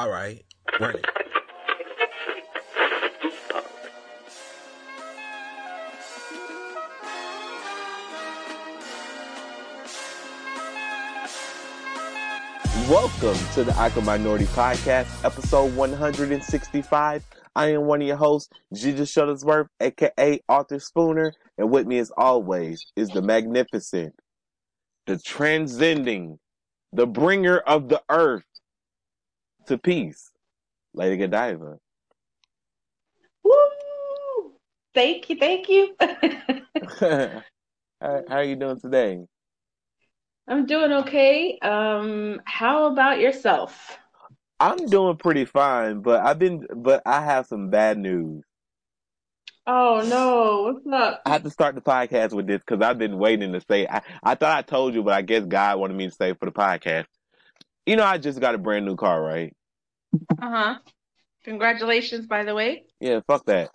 All right, run it. Welcome to the Awkward Minority Podcast, episode 165. I am one of your hosts, Jesus Shuttlesworth, aka Arthur Spooner, and with me as always is the magnificent, the transcending, the bringer of the earth to peace, Lady Godiva. Woo! Thank you, thank you. how, how are you doing today? I'm doing okay. Um, how about yourself? I'm doing pretty fine, but I've been, but I have some bad news. Oh no, what's up? I have to start the podcast with this because I've been waiting to say. I, I thought I told you, but I guess God wanted me to say for the podcast. You know, I just got a brand new car, right? Uh huh. Congratulations, by the way. Yeah, fuck that.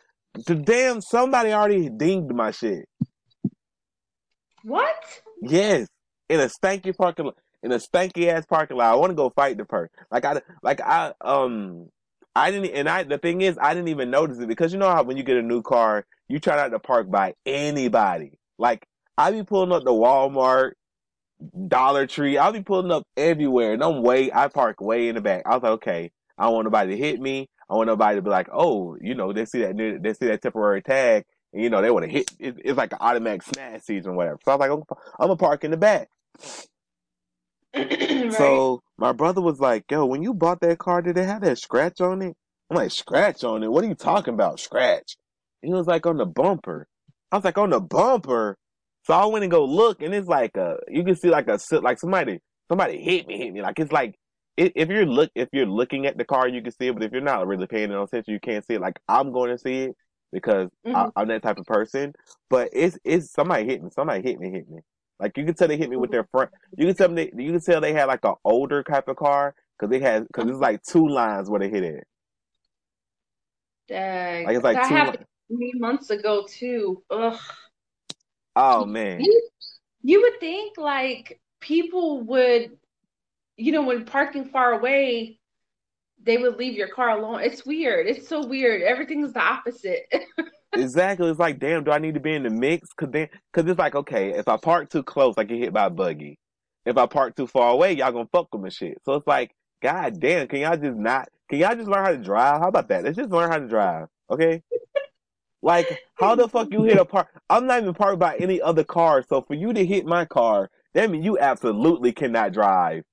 The damn somebody already dinged my shit. What? Yes, in a stanky parking lot, in a stanky ass parking lot. I want to go fight the person. Like I, like I, um, I didn't, and I. The thing is, I didn't even notice it because you know how when you get a new car, you try not to park by anybody. Like I be pulling up the Walmart, Dollar Tree. I'll be pulling up everywhere, and I'm way. I park way in the back. I was like, okay, I don't want nobody to hit me. I want nobody to be like, oh, you know, they see that they see that temporary tag, and you know they want to hit. It, it's like an automatic smash season, or whatever. So I was like, I'm, I'm gonna park in the back. right. So my brother was like, "Yo, when you bought that car, did it have that scratch on it?" I'm like, "Scratch on it? What are you talking about? Scratch?" And he was like, "On the bumper." I was like, "On the bumper." So I went and go look, and it's like a you can see like a like somebody somebody hit me, hit me. Like it's like if you're look if you're looking at the car, you can see it, but if you're not really paying attention, you can't see it. Like I'm going to see it because I, Mhm. I'm that type of person. But it's it's somebody hit me, somebody hit me, hit me. Like you can tell they hit me with their front. You can tell they you can tell they had like an older type of car because they had because it's like two lines where they hit it. Dang. Like it's like that two. happened me months ago too. Ugh. Oh man, You, you would think like people would, you know, when parking far away, they would leave your car alone. It's weird. It's so weird. Everything's the opposite. exactly. It's like damn, do I need to be in the mix? Cause then, cause it's like okay, if I park too close, I get hit by a buggy. If I park too far away, y'all gonna fuck with my shit. So it's like, god damn, can y'all just not? Can y'all just learn how to drive? How about that? Let's just learn how to drive, okay? Like, how the fuck you hit a park? I'm not even parked by any other car, so for you to hit my car, that means you absolutely cannot drive.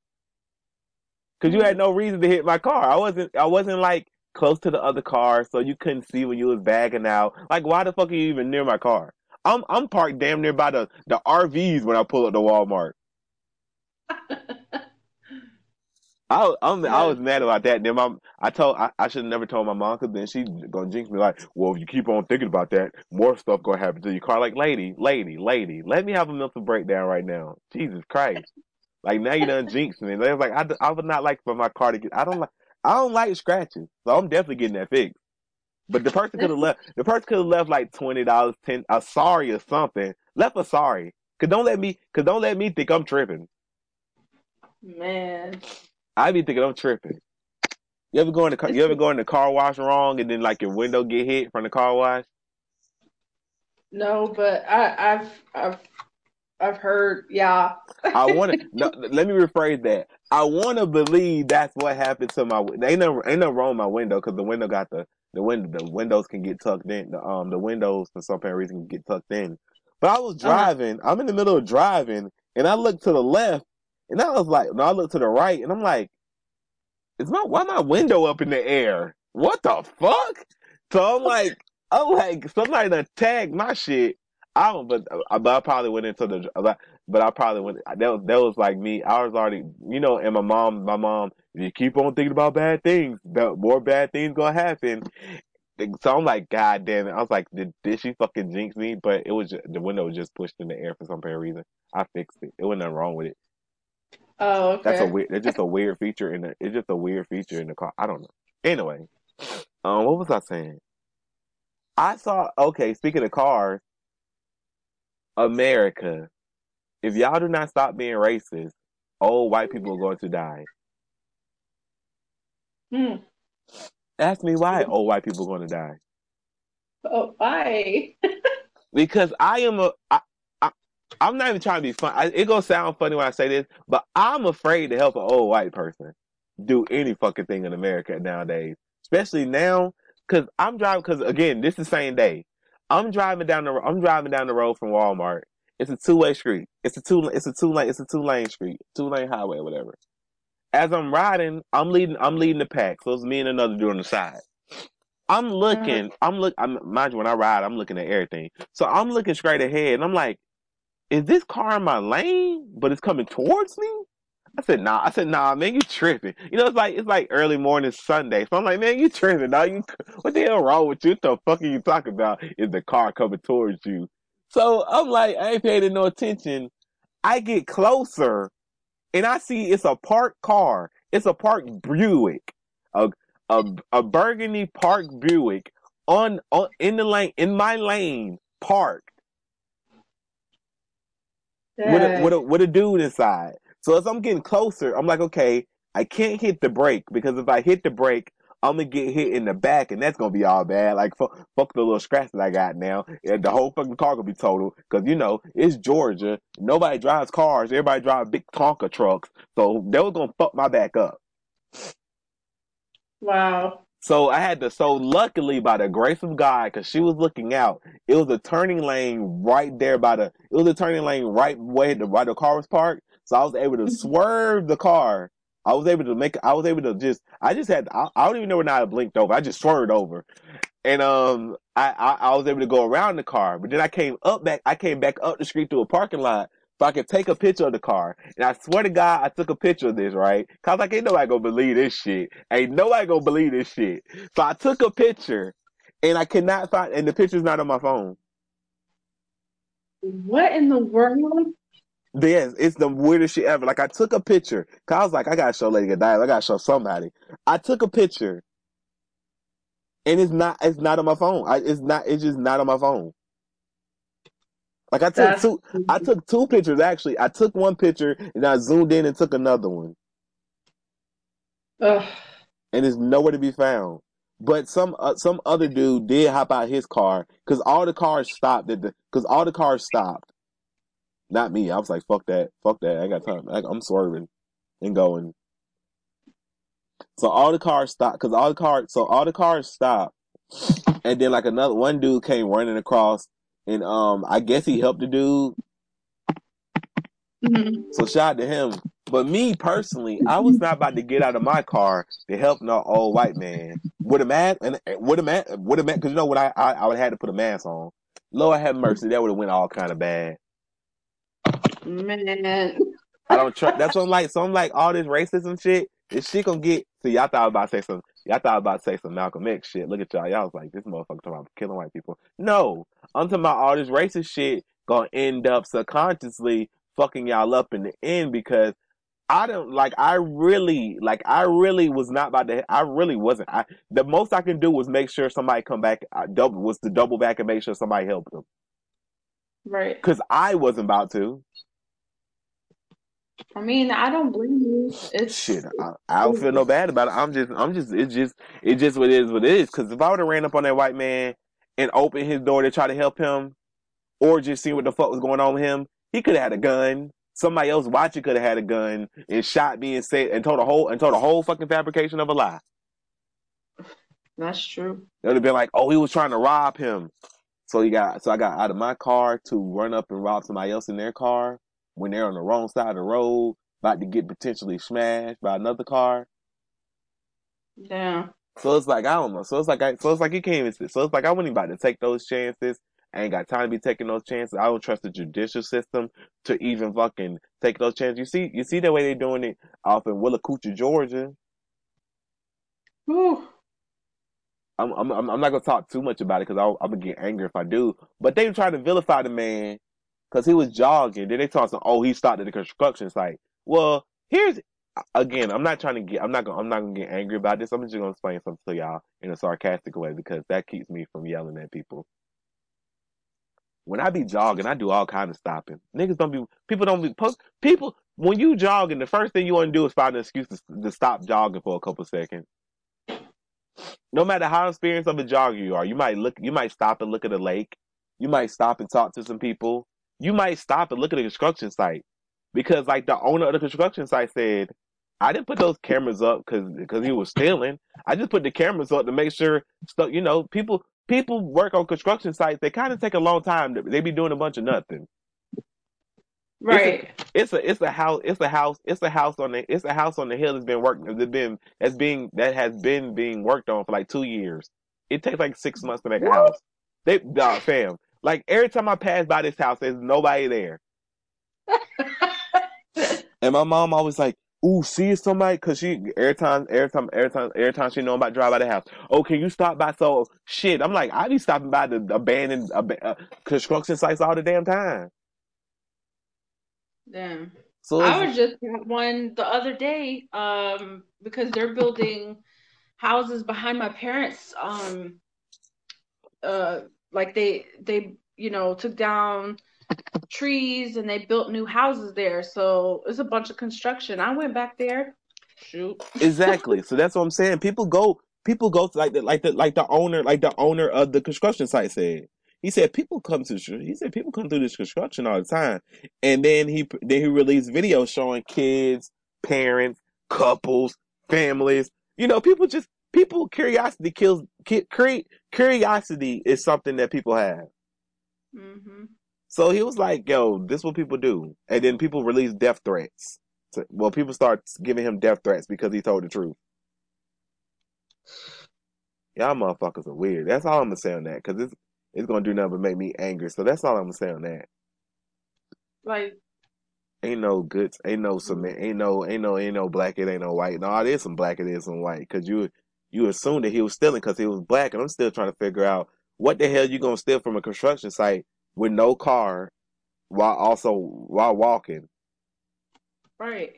Cause you had no reason to hit my car. I wasn't, I wasn't like close to the other car, so you couldn't see when you was bagging out. Like, why the fuck are you even near my car? I'm, I'm parked damn near by the, the RVs when I pull up to Walmart. I, was- I'm, I was mad about that. Then my, I told, I, I should have never told my mom because then she gonna jinx me like, well, if you keep on thinking about that, more stuff gonna happen to your car. Like, lady, lady, lady, let me have a mental breakdown right now. Jesus Christ. Like now you done jinxed me. They was like, I, I would not like for my car to get, I don't like, I don't like scratches. So I'm definitely getting that fixed. But the person could have left, the person could have left like $20, 10, a sorry or something. Left a sorry. Cause don't let me, cause don't let me think I'm tripping. Man. I be thinking I'm tripping. You ever go in the car, you ever go in the car wash wrong and then like your window get hit from the car wash? No, but I, I've I've I've heard, yeah. I want to. No, let me rephrase that. I want to believe that's what happened to my. Ain't no ain't no wrong with my window because the window got the the window the windows can get tucked in. The um the windows for some apparent reason can get tucked in. But I was Uh-huh. driving. I'm in the middle of driving, and I look to the left, and I was like, no, I look to the right, and I'm like, is my why my window up in the air? What the fuck? So I'm like, I'm like, somebody done tagged my shit. I don't, but, uh, but I probably went into the, but I probably went. That was that was like me. I was already, you know. And my mom, my mom, if you keep on thinking about bad things, more bad things gonna happen. So I'm like, God damn it! I was like, did, did she fucking jinx me? But it was just, the window was just pushed in the air for some apparent reason. I fixed it. It wasn't nothing wrong with it. Oh, That's a weird. It's just a weird feature in the. It's just a weird feature in the car. I don't know. Anyway, um, what was I saying? I saw. Okay, speaking of cars, America. If y'all do not stop being racist, old white people are going to die. Hmm. Ask me why old white people are going to die. Oh, why? Because I am a, I, I, I'm not even trying to be fun. I, it gonna sound funny when I say this, but I'm afraid to help an old white person do any fucking thing in America nowadays, especially now. Cause I'm driving, cause again, this is the same day. I'm driving down the, I'm driving down the road from Walmart. It's a two way street. It's a two, it's a two lane, it's a two lane street, two lane highway, whatever. As I'm riding, I'm leading, I'm leading the pack. So it's me and another dude on the side. I'm looking, mm-hmm. I'm look, I'm mind you, when I ride, I'm looking at everything. So I'm looking straight ahead, and I'm like, is this car in my lane? But it's coming towards me. I said, nah. I said, nah, man, you tripping. You know, it's like it's like early morning Sunday. So I'm like, man, you tripping, dog. You what the hell wrong with you? What the fuck are you talking about? Is the car coming towards you? So I'm like, I ain't paying no attention. I get closer and I see it's a parked car. It's a parked Buick. A a, a burgundy parked Buick on, on in the lane in my lane parked with a, with a with a dude inside. So as I'm getting closer, I'm like, okay, I can't hit the brake because if I hit the brake, I'm gonna get hit in the back, and that's gonna be all bad. Like fuck, fuck the little scratch that I got now, and the whole fucking car gonna be total. Because you know it's Georgia, nobody drives cars, everybody drives big Tonka trucks, so they was gonna fuck my back up. Wow. So I had to. So luckily, by the grace of God, because she was looking out, it was a turning lane right there by the. It was a turning lane right way the right the car was parked. So I was able to swerve the car. I was able to make. I was able to just. I just had. I, I don't even know when I blinked over. I just swerved over, and um, I, I I was able to go around the car. But then I came up back. I came back up the street to a parking lot so I could take a picture of the car. And I swear to God, I took a picture of this, right? Cause like, ain't nobody gonna believe this shit. Ain't nobody gonna believe this shit. So I took a picture and I cannot find, and the picture's not on my phone. What in the world? Yes, it's the weirdest shit ever. Like I took a picture. Cause I was like, I gotta show Lady Godiva. I gotta show somebody. I took a picture and it's not, it's not on my phone. I, it's not, it's just not on my phone. Like I took That's two, I took two pictures actually. I took one picture and I zoomed in and took another one, Ugh. and it's nowhere to be found. But some uh, some other dude did hop out his car because all the cars stopped at the because all the cars stopped. Not me. I was like, fuck that, fuck that. I got time. I, I'm swerving and going. So all the cars stopped because all the cars. So all the cars stopped, and then like another one dude came running across, and um, I guess he helped the dude. Mhm. So shout out to him. But me personally, I was not about to get out of my car to help no old white man with a mask and with a mask with a mask because you know what I, I I would have had to put a mask on. Lord have mercy, that would have went all kind of bad. Man. I don't trust. That's what I'm like. So I'm like all this racism shit. Is she gonna get? See, y'all thought about to say some. Y'all thought about to say some Malcolm X shit. Look at y'all. Y'all was like, this motherfucker talking about killing white people. No, I'm talking about all this racist shit gonna end up subconsciously fucking y'all up in the end because I don't like. I really like. I really was not about to. I really wasn't. I the most I can do was make sure somebody come back. I double was to double back and make sure somebody helped them Right. because I wasn't about to. I mean, I don't blame you. It's Shit, I, I don't feel no bad about it. I'm just, I'm just, it's just, it's just what it is. What it is. Because if I would have ran up on that white man and opened his door to try to help him, or just see what the fuck was going on with him, he could have had a gun. Somebody else watching could have had a gun and shot me and said and told a whole and told a whole fucking fabrication of a lie. that's true. They would have been like, oh, he was trying to rob him. So he got, so I got out of my car to run up and rob somebody else in their car when they're on the wrong side of the road, about to get potentially smashed by another car. Yeah. So it's like I don't know. So it's like I, so it's like you can't even. So it's like I wasn't even about to take those chances. I ain't got time to be taking those chances. I don't trust the judicial system to even fucking take those chances. You see, you see the way they're doing it off in Willacoochee, Georgia. Whew. I'm I'm I'm I'm not gonna talk too much about it because I'm gonna get angry if I do. But they were trying to vilify the man because he was jogging. Then they talking, oh, he stopped at the construction site. Well, here's again. I'm not trying to get. I'm not gonna. I'm not gonna get angry about this. I'm just gonna explain something to y'all in a sarcastic way because that keeps me from yelling at people. When I be jogging, I do all kind of stopping. Niggas don't be. People don't be. post- People when you jogging, the first thing you want to do is find an excuse to, to stop jogging for a couple seconds. no matter how experienced of a jogger you are, you might look, you might stop and look at a lake. You might stop and talk to some people. You might stop and look at the construction site because, like, the owner of the construction site said, "I didn't put those cameras up because because he was stealing. I just put the cameras up to make sure stuff. You know, people people work on construction sites. They kind of take a long time. They be doing a bunch of nothing. Right. It's a it's a house it's a house it's a house on the it's a house on the hill that's been working that's been that's being that has been being worked on for like two years. It takes like six months to make a house. They dog fam. Like every time I pass by this house, there's nobody there. And my mom always like, "Ooh, see somebody," because she every time, every time, every time, every time she know I'm about to drive by the house. Oh, can you stop by? So shit, I'm like, I be stopping by the abandoned ab- uh, construction sites all the damn time. Damn. So I was just at one the other day, um, because they're building houses behind my parents. Um, uh, like they they you know took down trees and they built new houses there. So it's a bunch of construction. I went back there. Shoot. exactly. So that's what I'm saying. People go, people go to like the like the like the owner, like the owner of the construction site said. He said people come to he said people come through this construction all the time, and then he then he released videos showing kids, parents, couples, families. You know, people just people curiosity kills. Ki- Curiosity is something that people have. hmm So he was like, "Yo, this is what people do," and then people release death threats. So, well, people start giving him death threats because he told the truth. Y'all motherfuckers are weird. That's all I'm gonna say on that because it's it's gonna do nothing but make me angry. So that's all I'm gonna say on that. Like Ain't no goods, ain't no cement, ain't no, ain't no, ain't no black. It ain't no white. No, it is some black. It is some white. Because you you assume that he was stealing because he was black, and I'm still trying to figure out what the hell you gonna steal from a construction site with no car while also while walking. right.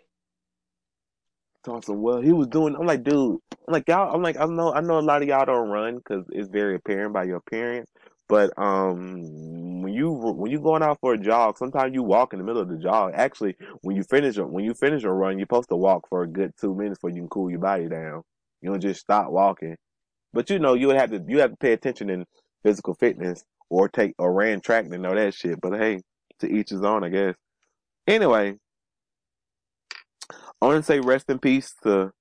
Talking well, he was doing. I'm like, dude. I'm like y'all. I'm like, I know. I know a lot of y'all don't run because it's very apparent by your appearance. But um, when you when you going out for a jog, sometimes you walk in the middle of the jog. Actually, when you finish when you finish a run, you're supposed to walk for a good two minutes before you can cool your body down. You don't just stop walking. But you know, you would have to you have to pay attention in physical fitness or take or ran track and all that shit. But hey, to each his own, I guess. Anyway, I want to say rest in peace to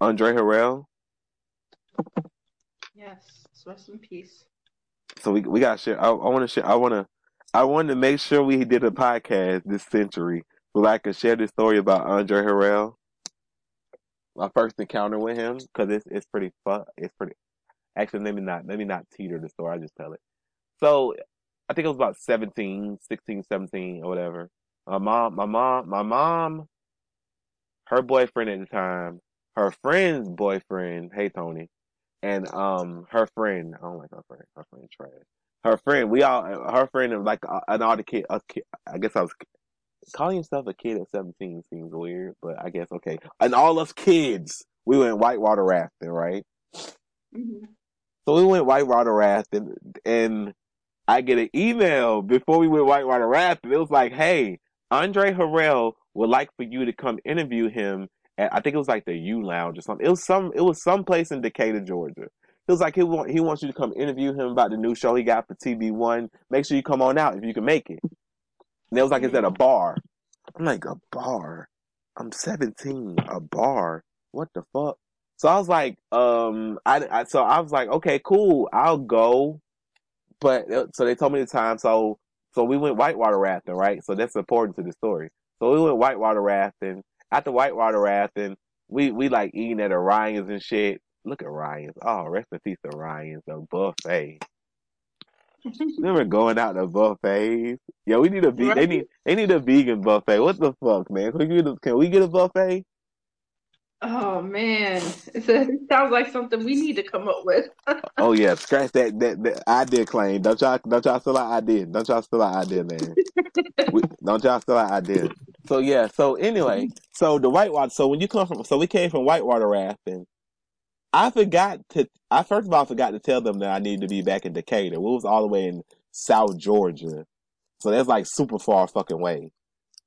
Andre Harrell. Yes. Rest in peace. So we we got to share. I, I want to share. I want to. I wanted to make sure we did a podcast this century so I could share this story about Andre Harrell. My first encounter with him because it's it's pretty fun. It's pretty. Actually, let me not let me not teeter the story. I just tell it. So I think it was about 17, 16, 17 or whatever. My mom, my mom, my mom, her boyfriend at the time, her friend's boyfriend. Hey Tony, and um her friend. I don't like her friend. Her friend trash. Her friend. We all. Her friend and like uh, an all the kid. I guess I was calling yourself a kid at seventeen seems weird, but I guess okay. And all us kids, we went whitewater rafting, right? hmm So we went whitewater rafting, and I get an email before we went whitewater rafting. It was like, "Hey, Andre Harrell would like for you to come interview him at I think it was like the U Lounge or something. It was some it was some place in Decatur, Georgia. It was like he want he wants you to come interview him about the new show he got for TV One. Make sure you come on out if you can make it. And it was like it's at a bar. I'm like a bar. I'm 17. A bar. What the fuck? So I was like, um, I, I so I was like, okay, cool, I'll go. But uh, so they told me the time. So so we went whitewater rafting, right? So that's important to the story. So we went whitewater rafting. After whitewater rafting, we we like eating at Orion's and shit. Look at Ryan's. Oh, rest in peace, Orion's, the buffet. Remember going out to buffets? Yo, we need a ve- they Right. need they need a vegan buffet. What the fuck, man? Can we get a, can we get a buffet? Oh man, a, it sounds like something we need to come up with. Oh yeah, scratch that that, that idea claim. Don't y'all don't y'all steal our idea. Don't y'all steal our idea, man. We, don't y'all steal our idea. So yeah, so anyway, so the whitewater so when you come from so we came from whitewater rafting. I forgot to I first of all forgot to tell them that I needed to be back in Decatur. We was all the way in South Georgia. So that's like super far fucking way.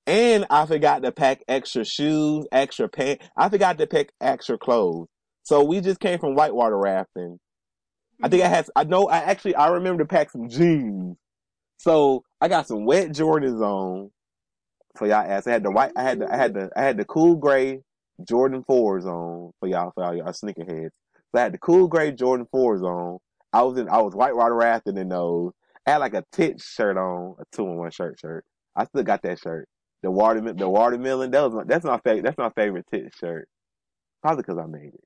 And I forgot to pack extra shoes, extra pants. I forgot to pack extra clothes. So we just came from whitewater rafting. I think I mm-hmm. had, I know, I actually, I remember to pack some jeans. So I got some wet Jordans on for y'all ass. I had the white, I had the, I had the, I had the cool gray Jordan fours on for y'all, for y'all, y'all sneakerheads. So I had the cool gray Jordan fours on. I was in, I was whitewater rafting in those. I had like a tit shirt on, a two in one shirt shirt. I still got that shirt. The water, the watermelon. That was my, that's my favorite. That's my favorite tit shirt. Probably because I made it.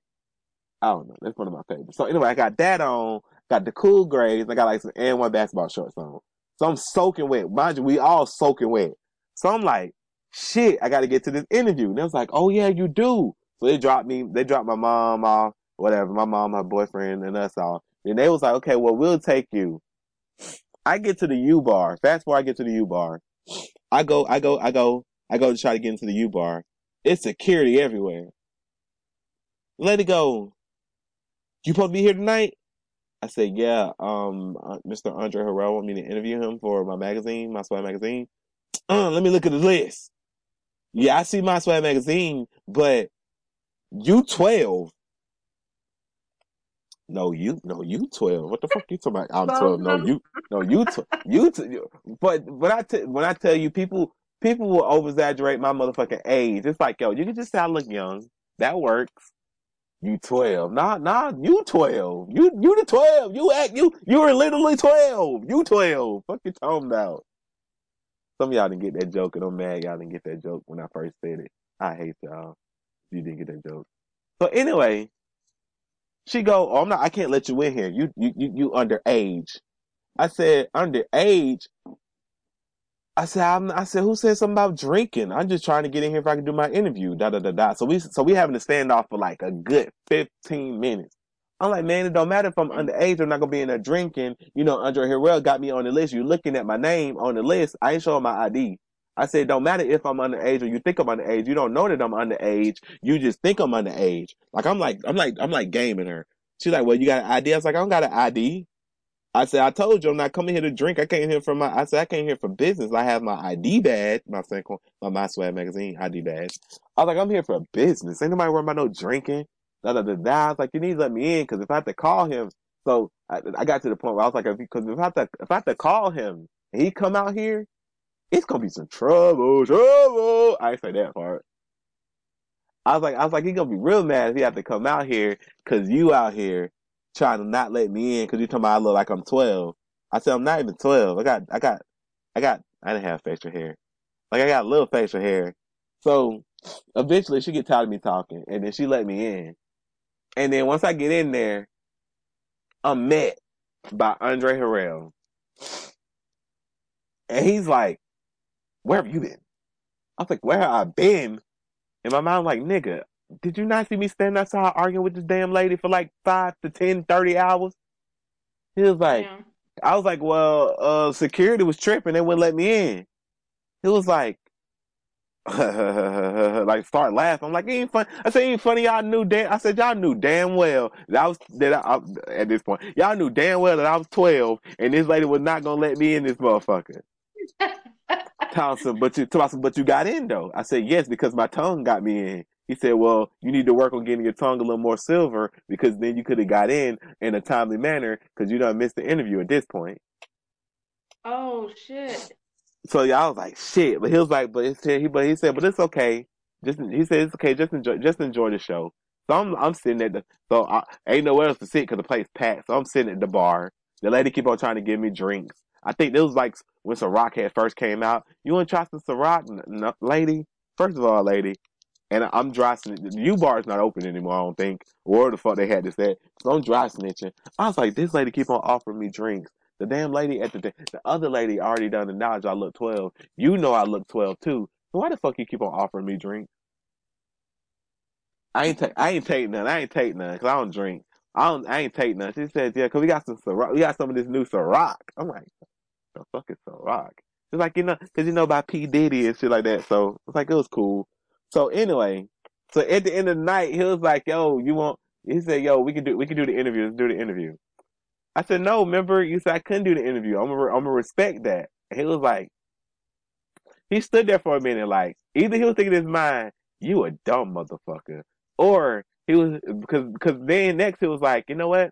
I don't know. That's one of my favorites. So anyway, I got that on. Got the cool grays. I got like some and one basketball shorts on. So I'm soaking wet. Mind you, we all soaking wet. So I'm like, shit, I got to get to this interview. And they was like, oh yeah, you do. So they dropped me. They dropped my mom off, whatever. My mom, my boyfriend, and us all. And they was like, okay, well, we'll take you. I get to the U bar. Fast forward, I get to the U bar. I go, I go, I go, I go to try to get into the U bar. It's security everywhere. Let it go. You supposed to be here tonight? I said, yeah. Um, uh, Mr. Andre Harrell want me to interview him for my magazine, my swag magazine. Uh, let me look at the list. Yeah, I see my swag magazine, but you twelve. No, you, no, you twelve. What the fuck you talking about? I'm twelve. No, you, no, you, tw- you, t- but when I t- when I tell you, people people will over exaggerate my motherfucking age. It's like, yo, you can just say I look young. That works. You twelve. Nah, nah, you twelve. You you the twelve. You act you you were literally twelve. You twelve. Fuck you talking about. Some of y'all didn't get that joke, and I'm mad y'all didn't get that joke when I first said it. I hate y'all. You didn't get that joke. So anyway, she go, oh, I'm not, I can't let you in here. You, you, you, you underage. I said, underage? I said, I'm, I said, who said something about drinking? I'm just trying to get in here if I can do my interview. Da da da da. So we, so we having to stand off for like a good 15 minutes. I'm like, man, it don't matter if I'm mm-hmm. underage. I'm not gonna be in there drinking. You know, Andre Harrell got me on the list. You looking at my name on the list? I ain't showing my ID. I said, don't matter if I'm underage or you think I'm underage. You don't know that I'm underage. You just think I'm underage. Like I'm like, I'm like, I'm like gaming her. She's like, well, you got an ID? I was like, I don't got an ID. I said, I told you I'm not coming here to drink. I came here for my, I said, I came here for business. I have my ID badge, my my My Swag magazine ID badge. I was like, I'm here for business. Ain't nobody worried about no drinking. Da, da, da, da. I was like, you need to let me in because if I have to call him, so I, I, got to the point where I was like, because if, if I have to, if I have to call him and he come out here, it's gonna be some trouble, trouble. I say that part. I was like, I was like, he's gonna be real mad if he have to come out here because you out here trying to not let me in because you talking about I look like I'm 12. I said, I'm not even 12. I got, I got, I got, I didn't have facial hair. Like I got a little facial hair. So eventually she get tired of me talking and then she let me in. And then once I get in there, I'm met by Andre Harrell. And he's like, where have you been? I was like, where have I been? In my mind, like, nigga, did you not see me standing outside arguing with this damn lady for like five to ten, thirty hours? He was like, yeah. I was like, well, uh, security was tripping. They wouldn't let me in. He was like, like start laughing. I'm like, ain't fun. I said, ain't funny. Y'all knew damn. I said, y'all knew damn well that I was that I, at this point. Y'all knew damn well that I was 12, and this lady was not gonna let me in this motherfucker. Thompson, but you, Thompson, but you got in though. I said yes because my tongue got me in. He said, well, you need to work on getting your tongue a little more silver because then you could have got in in a timely manner because you don't miss the interview at this point. Oh shit. So y'all was like shit, but he was like, but he, but he said, but it's okay. Just he said it's okay. Just enjoy, just enjoy the show. So I'm I'm sitting at the so I ain't nowhere else to sit because the place packed. So I'm sitting at the bar. The lady keep on trying to give me drinks. I think this was like when Ciroc had first came out. You want to try some Ciroc, no, lady? First of all, lady, and I'm dry snitching. The U bar is not open anymore, I don't think. Or the fuck they had this at. So I'm dry snitching. I was like, this lady keep on offering me drinks. The damn lady at the the other lady already done the knowledge I look 12. You know I look 12 too. So why the fuck you keep on offering me drinks? I ain't take I ain't take none. I ain't take none because I don't drink. I don't. I ain't take none. She said, yeah, because we got some Ciroc. We got some of this new Ciroc. I'm like, the fuck is Ciroc? It's like you know, because you know about P Diddy and shit like that. So it's like it was cool. So anyway, so at the end of the night, he was like, "Yo, you want?" He said, "Yo, we can do we can do the interview. Let's do the interview." I said, "No, remember you said I couldn't do the interview. I'm gonna I'm gonna respect that." And he was like, he stood there for a minute, like either he was thinking in his mind, "You a dumb motherfucker," or he was because because then next he was like you know what,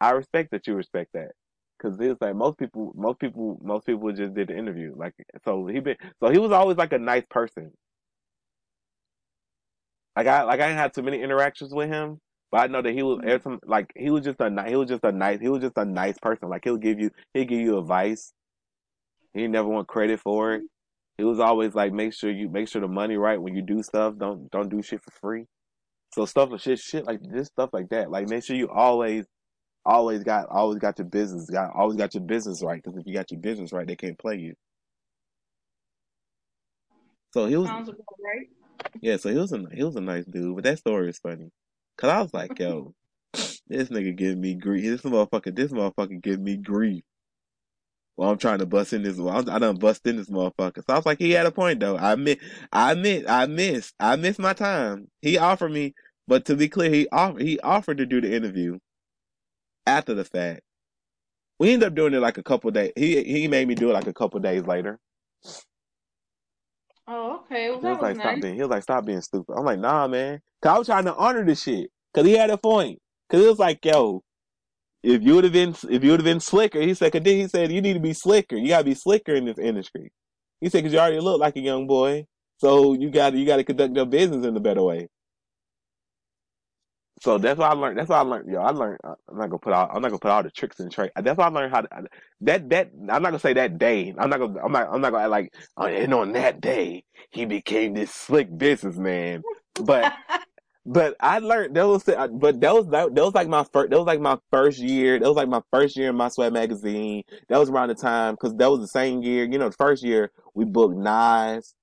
I respect that you respect that because it's like most people most people most people just did the interview like so he been so he was always like a nice person. Like I like I didn't have too many interactions with him, but I know that he was every time, like he was just a he was just a nice he was just a nice person. Like he'll give you he'll give you advice. He never want credit for it. He was always like make sure you make sure the money right when you do stuff. Don't don't do shit for free. So stuff like shit shit like this stuff like that. Like make sure you always always got always got your business got always got your business right because if you got your business right they can't play you. So he was right. yeah. So he was a he was a nice dude, but that story is funny. Cause I was like, yo, this nigga giving me grief. This motherfucker, this motherfucker giving me grief. Well, I'm trying to bust in this. Well, I done bust in this motherfucker. So I was like, he had a point though. I miss, I miss, I missed, I missed my time. He offered me, but to be clear, he offered, he offered to do the interview after the fact. We ended up doing it like a couple days. He he made me do it like a couple days later. Oh, okay. Well, He was was like, stop being. He was like, stop being stupid. I'm like, nah, man. Cause I was trying to honor the shit. Cause he had a point. Cause it was like, yo, if you would have been, if you would have been slicker, he said, cause then he said, you need to be slicker. You gotta be slicker in this industry. He said, cause you already look like a young boy. So you gotta, you gotta conduct your business in a better way. So that's what I learned. That's what I learned. Yo, I learned. uh, I'm not gonna put all. I'm not gonna put all the tricks and trade. That's why I learned how to. That that. I'm not gonna say that day. I'm not gonna. I'm not. I'm not gonna like. Oh, and on that day, he became this slick businessman. But but I learned that was. But that was that, that was like my first. That was like my first year. That was like my first year in my sweat magazine. That was around the time because that was the same year. You know, the first year we booked Nas.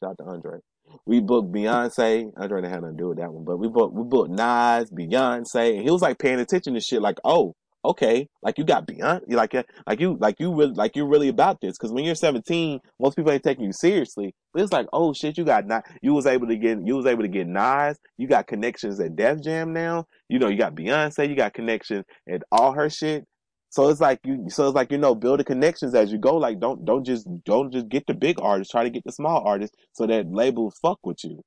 Shout out to Andre. We booked Beyonce. Andre didn't have nothing to do with that one, but we booked we booked Nas, Beyonce, and he was like paying attention to shit. Like, oh, okay, like you got Beyonce, like uh, like you like you really like you're really about this. Because when you're 17, most people ain't taking you seriously. But it's like, oh shit, you got not you was able to get you was able to get Nas. You got connections at Def Jam now. You know, you got Beyonce. You got connections at all her shit. So it's like you, so it's like you know, build the connections as you go. Like don't don't just don't just get the big artists. Try to get the small artists so that labels fuck with you.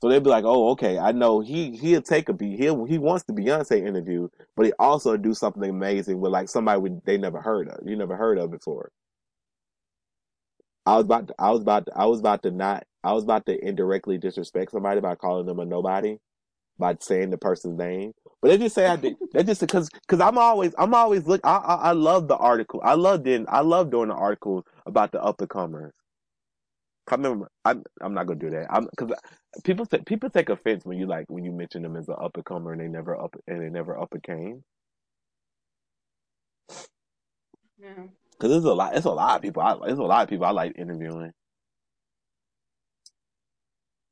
So they'd be like, oh, okay, I know he he'll take a beat. He he wants the Beyonce interview, but he also do something amazing with like somebody with, they never heard of. You never heard of before. I was about to, I was about to, I was about to not I was about to indirectly disrespect somebody by calling them a nobody by saying the person's name. But they just say I did. They just because because I'm always I'm always look. I, I I love the article. I love doing I love doing the articles about the up and comers. I remember I'm I'm not gonna do that. I'm because people take people take offense when you like when you mention them as an up and comer and they never up and they never up and came. Yeah. Because there's a lot. It's a lot of people. I there's a lot of people I like interviewing.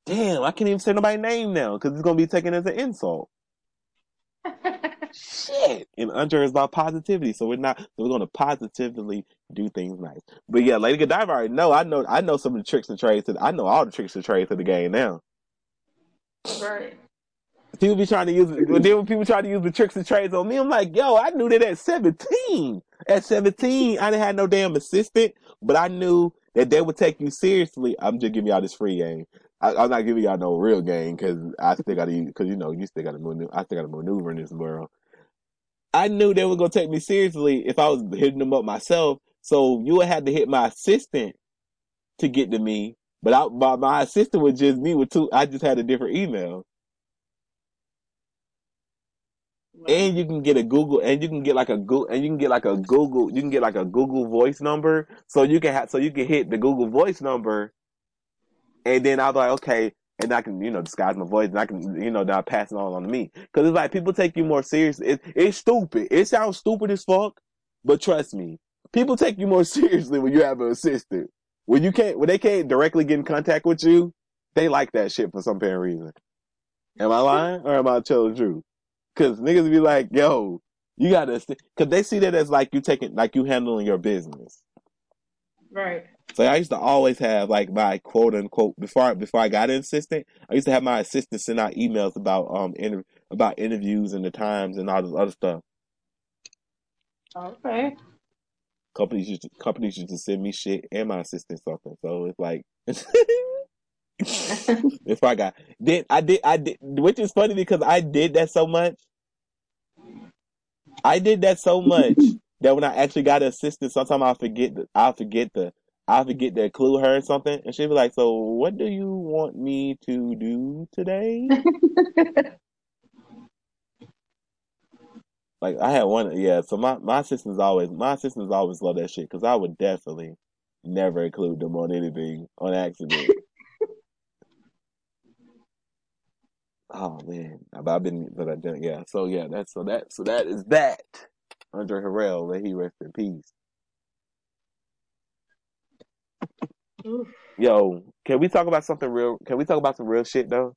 Damn, I can't even say nobody's name now because it's gonna be taken as an insult. Shit. And Under is about positivity, so we're not. So we're gonna positively do things nice. But yeah, Lady Godiva already know. I know. I know some of the tricks and trades. To, I know all the tricks and trades to the game now. right. People be trying to use. Then when people try to use the tricks and trades on me, I'm like, yo, I knew that at 17. At 17, I didn't have no damn assistant, but I knew that they would take you seriously. I'm just giving y'all this free game. I, I'm not giving y'all no real game because I still got to. Because you know, you still got to maneuver. I still got to maneuver in this world. I knew they were gonna take me seriously if I was hitting them up myself. So you would have to hit my assistant to get to me. But I, my, my assistant was just me with two. I just had a different email. and you can get a Google, and you can get like a Google, and you can get like a Google, you can get like a Google Voice number, so you can have, so you can hit the Google Voice number, and then I'll be like, okay, and I can, you know, disguise my voice, and I can, you know, now pass it on on to me, because it's like people take you more seriously. It, it's stupid. It sounds stupid as fuck, but trust me, people take you more seriously when you have an assistant. When you can't, when they can't directly get in contact with you, they like that shit for some apparent reason. Am I lying or am I telling the truth? Cause niggas be like, yo, you gotta, cause they see that as like you taking, like you handling your business. Right. So I used to always have like my quote unquote before I, before I got an assistant, I used to have my assistant send out emails about um inter- about interviews and the times and all this other stuff. Okay. Companies used to, companies used to send me shit and my assistant something. So it's like why I got. Then I did. I did, which is funny because I did that so much. I did that so much that when I actually got an assistant, sometimes I forget. The, I forget the. I forget to include her or something, and she'd be like, "So, what do you want me to do today?" like I had one, yeah. So my my assistants always, my assistants always love that shit because I would definitely never include them on anything on accident. Oh man, but I've been, but I done, yeah. So yeah, that's so that so that is that. Andre Harrell, let he rest in peace. Oof. Yo, can we talk about something real? Can we talk about some real shit though?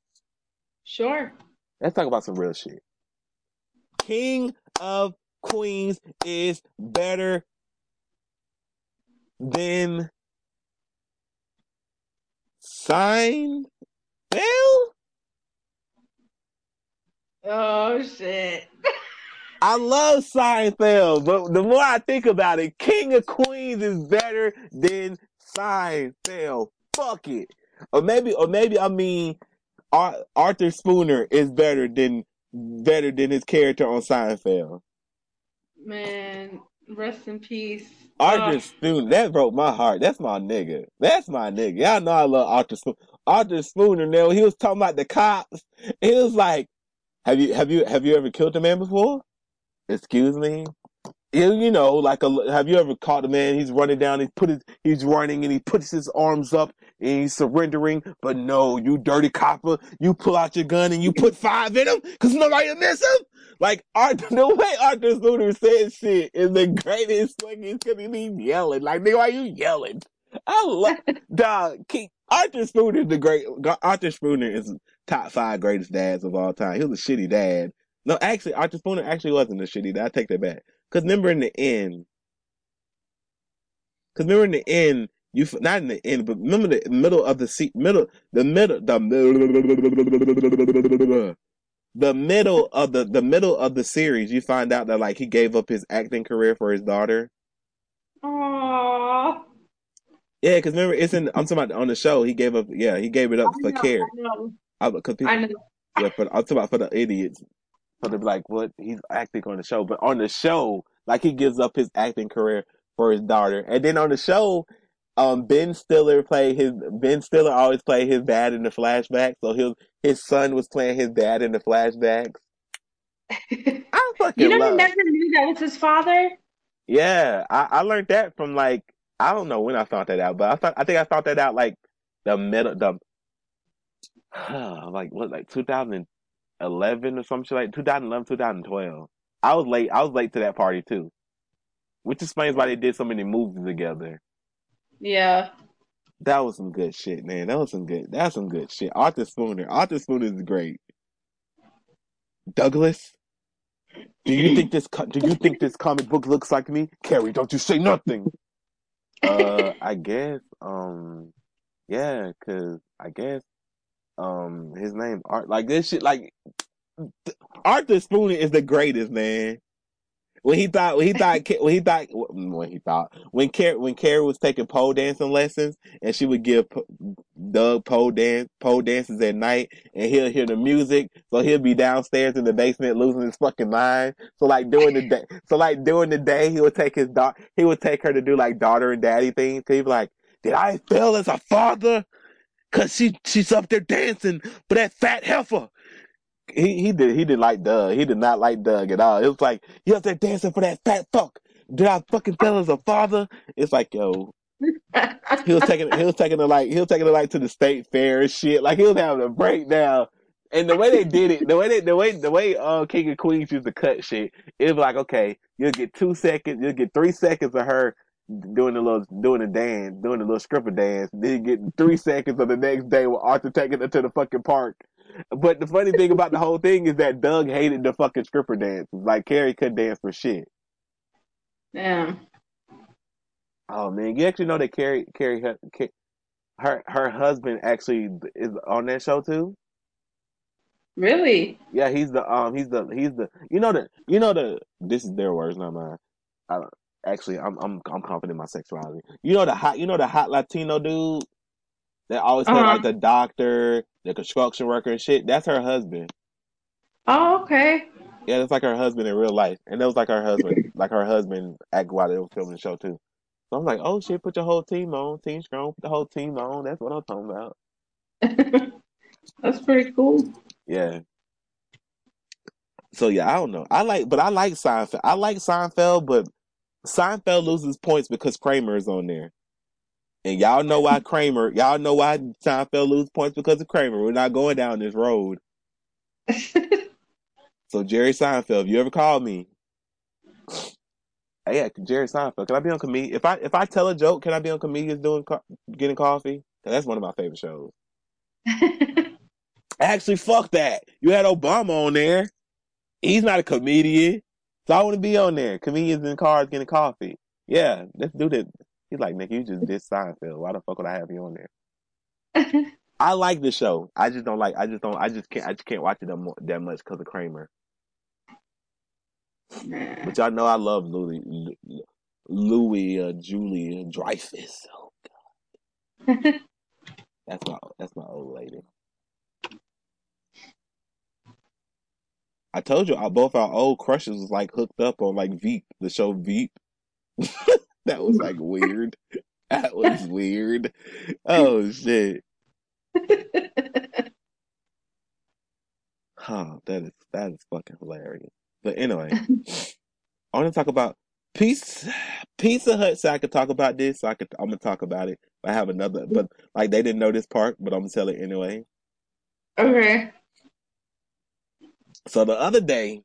Sure. Let's talk about some real shit. King of Queens is better than Seinfeld. Oh shit. I love Seinfeld, but the more I think about it, King of Queens is better than Seinfeld. Fuck it. Or maybe, or maybe I mean, Ar- Arthur Spooner is better than better than his character on Seinfeld. Man, rest in peace. Arthur Ugh. Spooner, that broke my heart. That's my nigga. That's my nigga. Y'all know I love Arthur Spooner. Arthur Spooner. Now he was talking about the cops. He was like, "Have you have you have you ever killed a man before?" Excuse me. You, you know, like a, have you ever caught a man? He's running down. He put his, he's running and he puts his arms up and he's surrendering. But no, you dirty copper, you pull out your gun and you put five in him because nobody will miss him. Like Arthur, the way Arthur Spooner says shit is the greatest because he's yelling. Like, nigga, why you yelling? I love dog. King, Arthur Spooner is the great. Arthur Spooner is top five greatest dads of all time. He was a shitty dad. No, actually, Arthur Spooner actually wasn't a shitty dad. I take that back. Because remember in the end, because remember in the end, you not in the end, but remember the middle of the seat, middle, the middle, the the middle of the the middle of the series, you find out that like he gave up his acting career for his daughter. Aww. Yeah, because remember it's in. I'm talking about on the show. He gave up. Yeah, he gave it up I for know, Carrie. I know. I people, know. yeah, for I'm talking about for the idiots. So they're like, what? He's acting on the show, but on the show, like he gives up his acting career for his daughter, and then on the show, um, Ben Stiller played his Ben Stiller always played his dad in the flashback, so his his son was playing his dad in the flashbacks. I fucking You know, love. never knew that was his father. Yeah, I, I learned that from like I don't know when I found that out, but I thought I think I found that out like the middle the like what like 2011 or some shit like 2011 2012. I was late. I was late to that party too, which explains why they did so many movies together. Yeah. That was some good shit, man. That was some good. That's some good shit. Arthur Spooner. Arthur Spooner is great. Douglas, do you think this? co- Do you think this comic book looks like me? Carrie, don't you say nothing. Uh, I guess. Um, yeah, cause I guess. Um, his name Art. Like this shit. Like th- Arthur Spooner is the greatest, man. When he thought, when he thought, when he thought, when he thought, when Carrie, when Carrie was taking pole dancing lessons, and she would give P- Doug pole dance, pole dances at night, and he'll hear the music, so he'll be downstairs in the basement losing his fucking mind. So like during the day, so like during the day, he would take his daughter, he would take her to do like daughter and daddy things. He'd be like, "Did I fail as a father? Cause she she's up there dancing for that fat heifer." he he did he didn't like Doug. He did not like Doug at all. It was like you up there dancing for that fat fuck. Did I fucking fail as a father? It's like yo, he was taking he was taking it like he was taking it like to the state fair and shit. Like he was having a breakdown. And the way they did it, the way they, the way the way uh King of Queens used to cut shit, it was like okay, you'll get two seconds, you'll get three seconds of her doing the little doing the dance, doing the little stripper dance. Then you get three seconds of the next day with Arthur taking her to the fucking park. But the funny thing about the whole thing is that Doug hated the fucking stripper dances. Like Carrie couldn't dance for shit. Yeah. Oh man, you actually know that Carrie Carrie her her, her husband actually is on that show too. Really? Yeah, he's the um he's the he's the you know the you know the this is their words not mine. I, actually I'm I'm I'm confident in my sexuality. You know the hot you know the hot Latino dude. They always Uh-huh. like the doctor, the construction worker and shit. That's her husband. Oh, okay. Yeah, that's like her husband in real life, and that was like her husband, like her husband act while they were filming the show too. So I'm like, oh shit, put your whole team on, team strong, put the whole team on. That's what I'm talking about. That's pretty cool. Yeah. So yeah, I don't know. I like, but I like Seinfeld. I like Seinfeld, but Seinfeld loses points because Kramer is on there. And y'all know why Kramer, y'all know why Seinfeld loses points because of Kramer. We're not going down this road. So Jerry Seinfeld, if you ever call me, hey, yeah, Jerry Seinfeld, can I be on comedian? If I if I tell a joke, can I be on comedians doing co- getting coffee? that's one of my favorite shows. Actually, fuck that. You had Obama on there. He's not a comedian, so I want to be on there. Comedians in cars getting coffee. Yeah, let's do that. He's like, Nick, you just did Seinfeld. Why the fuck would I have you on there? I like the show. I just don't like. I just don't. I just can't. I just can't watch it that, much because of Kramer. But y'all know I love Louis, Louis, uh, Julia Dreyfus. Oh God, that's my that's my old lady. I told you, our, both our old crushes was like hooked up on like Veep, the show Veep. that was like weird. That was weird. Oh shit. Huh, that is that is fucking hilarious. But anyway, I want to talk about Pizza Pizza Hut. So I could talk about this. So I could. I'm gonna talk about it. I have another, but like they didn't know this part, but I'm gonna tell it anyway. okay. So the other day,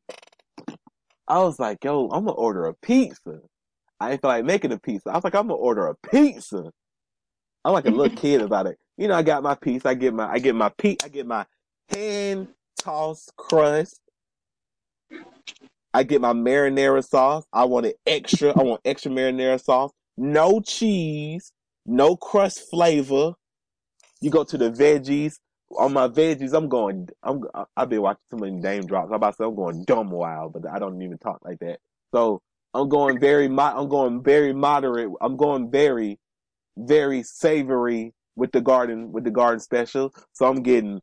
I was like, "Yo, I'm gonna order a pizza." I didn't feel like making a pizza. I was like, "I'm gonna order a pizza." I'm like a little kid about it. You know, I got my piece. I get my, I get my pe, I get my hand tossed crust. I get my marinara sauce. I want it extra. I want extra marinara sauce. No cheese. No crust flavor. You go to the veggies. On my veggies, I'm going. I'm. I've been watching so many name drops. I'm about to say I'm going dumb wild, but I don't even talk like that. So I'm going very. Mo- I'm going very moderate. I'm going very, very savory with the garden with the garden special. So I'm getting.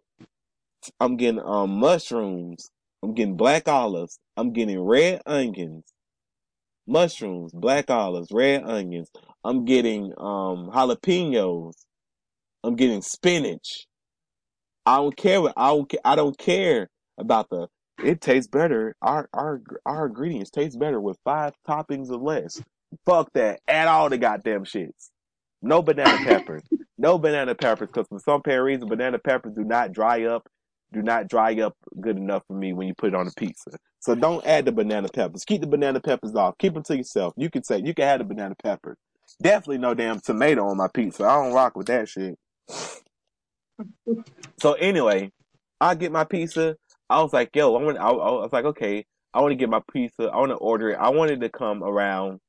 I'm getting um mushrooms. I'm getting black olives. I'm getting red onions, mushrooms, black olives, red onions. I'm getting um jalapenos. I'm getting spinach. I don't care what I don't. I don't care about the. It tastes better. Our our our ingredients taste better with five toppings or less. Fuck that. Add all the goddamn shits. No banana peppers. No banana peppers because for some apparent reason banana peppers do not dry up. Do not dry up good enough for me when you put it on a pizza. So don't add the banana peppers. Keep the banana peppers off. Keep them to yourself. You can say you can have the banana peppers. Definitely no damn tomato on my pizza. I don't rock with that shit. So anyway, I get my pizza. I was like, yo, I want. I, I was like, okay, I want to get my pizza. I want to order it. I wanted to come around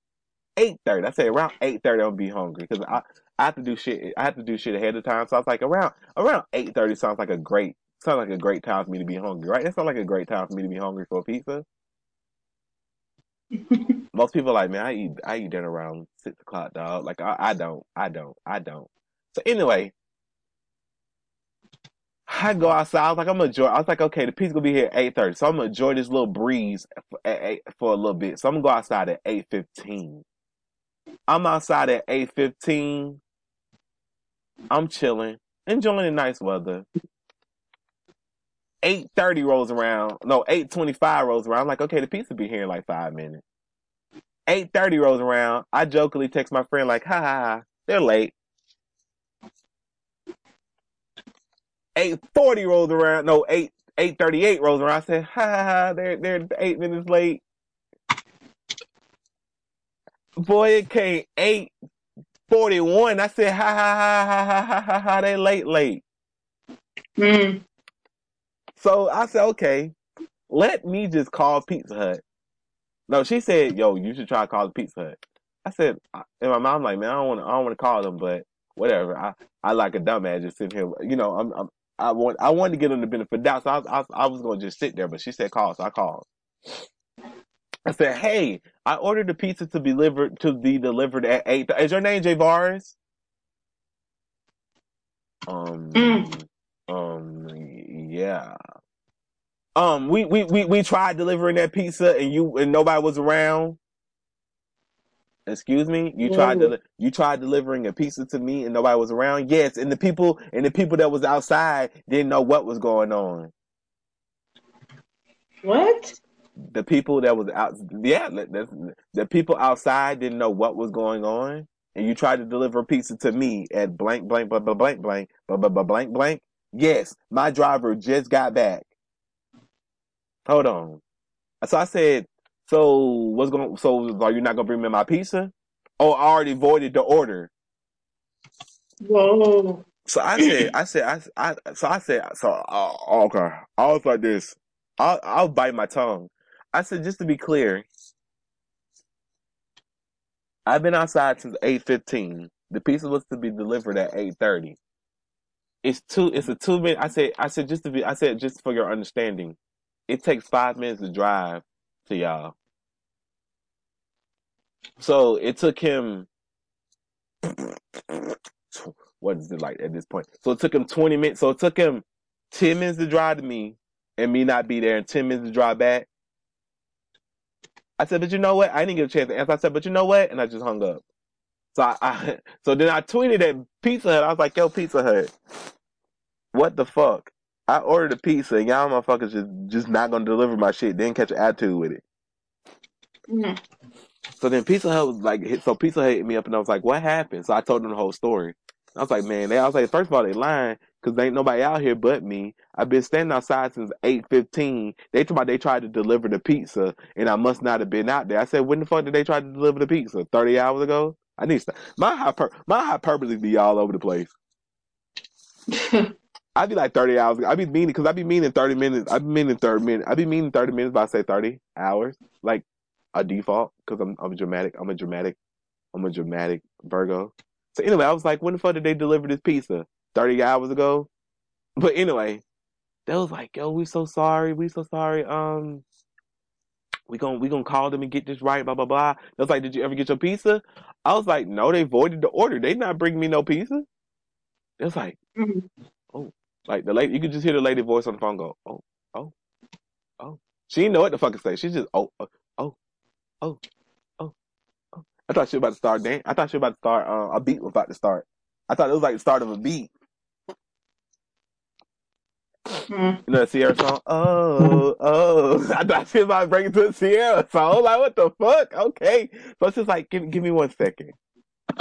eight thirty. I said around eight thirty, I'm gonna be hungry because I I have to do shit. I have to do shit ahead of time. So I was like, around around eight thirty sounds like a great sounds like a great time for me to be hungry, right? That sounds like a great time for me to be hungry for a pizza. Most people are like, man, I eat I eat dinner around six o'clock, dog. Like I, I don't, I don't, I don't. So anyway, I go outside. I was like, I'm gonna enjoy. I was like, okay, the pizza gonna be here at eight thirty, so I'm gonna enjoy this little breeze for, at for a little bit. So I'm gonna go outside at eight fifteen. I'm outside at eight fifteen. I'm chilling, enjoying the nice weather. Eight thirty rolls around. No, eight twenty five rolls around. I'm like, okay, the pizza be here in like five minutes. Eight thirty rolls around. I jokingly text my friend like, ha ha ha, they're late. 840 rolls around, no, 8, 838 rolls around. I said, ha ha ha, they're, they're eight minutes late. Boy, it came 841. I said, ha ha ha ha ha ha ha, they late, late. Mm. So I said, okay, let me just call Pizza Hut. No, she said, yo, you should try to call the Pizza Hut. I said, in my mind, like, man, I don't want to, I don't want to call them, but whatever. I, I like a dumbass just sitting here. You know, I'm, I'm, I want, I wanted to get them the benefit of doubt, so I, was- I, was- I was going to just sit there, but she said call, so I called. I said, hey, I ordered the pizza to be delivered to be delivered at eight. Is your name Javaris? Um, Mm. um, yeah. Um, we, we, we, we tried delivering that pizza and you, and nobody was around excuse me? You tried mm-hmm. to you tried delivering a pizza to me and nobody was around? Yes and the people and the people that was outside didn't know what was going on. What? The people that was out yeah the, the people outside didn't know what was going on and you tried to deliver pizza to me at blank blank blah blah blank blank blah blah blah blank blank? Yes my driver just got back. Hold on. So i said so what's going? So are you not gonna bring me my pizza? Oh, I already voided the order. Whoa. So I said, I said, I, I so I said, so uh, okay. I was like this. I'll, I'll bite my tongue. I said, just to be clear, I've been outside since eight fifteen. The pizza was to be delivered at eight thirty. It's two. It's a two minute. I said. I said just to be. I said just for your understanding, it takes five minutes to drive to y'all. So it took him. What is it like at this point? So it took him twenty minutes. So it took him ten minutes to drive to me, and me not be there, and ten minutes to drive back. I said, but you know what? I didn't get a chance to answer. I said, but you know what? And I just hung up. So I, I so then I tweeted at Pizza Hut. I was like, yo, Pizza Hut, what the fuck? I ordered a pizza and y'all motherfuckers just just not gonna deliver my shit. Didn't catch an attitude with it. Mm. So then Pizza Hut was like, so Pizza Hut hit me up and I was like, what happened? So I told them the whole story. I was like, man, they, I was like, first of all, they lying because there ain't nobody out here but me. I've been standing outside since eight fifteen. They told me they tried to deliver the pizza and I must not have been out there. I said, when the fuck did they try to deliver the pizza? Thirty hours ago? I need to stop. My hyper, my hyperbole be all over the place. I'd be like 30 hours. I'd be meaning, cause I'd be meaning 30 minutes. I'd be meaning 30 minutes. I'd be meaning 30 minutes, but I say 30 hours, like a default, cause I'm, I'm dramatic. I'm a dramatic, I'm a dramatic Virgo. So anyway, I was like, when the fuck did they deliver this pizza? 30 hours ago? But anyway, they was like, yo, we so sorry. We so sorry. Um, we gonna, we gonna call them and get this right, blah, blah, blah. They was like, did you ever get your pizza? I was like, no, they voided the order. They not bringing me no pizza. It was like, Mm. Like the lady, you could just hear the lady voice on the phone go, oh, oh, oh. She didn't know what the fuck to say. She just, oh, oh, oh, oh, oh, oh. I thought she was about to start dance. I thought she was about to start, uh, a beat was about to start. I thought it was like the start of a beat. Mm. You know the Ciara song? Oh, oh. I thought she was about to bring it to the Ciara song. Like, what the fuck? Okay. So she's like, give, give me one second.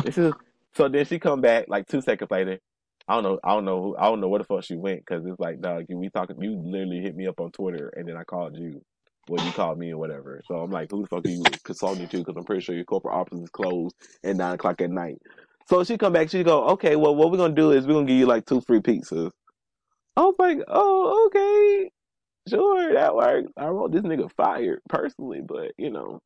This is, so then she come back like two seconds later. I don't know. I don't know. who- I don't know where the fuck she went because it's like, dog, you we talking. You literally hit me up on Twitter and then I called you. Well, you called me or whatever. So I'm like, who the fuck are you consulting to? Because I'm pretty sure your corporate office is closed at nine o'clock at night. So she come back. She go, okay. Well, what we're gonna do is we're gonna give you like two free pizzas. I was like, oh, okay, sure, that works. I want this nigga fired personally, but you know,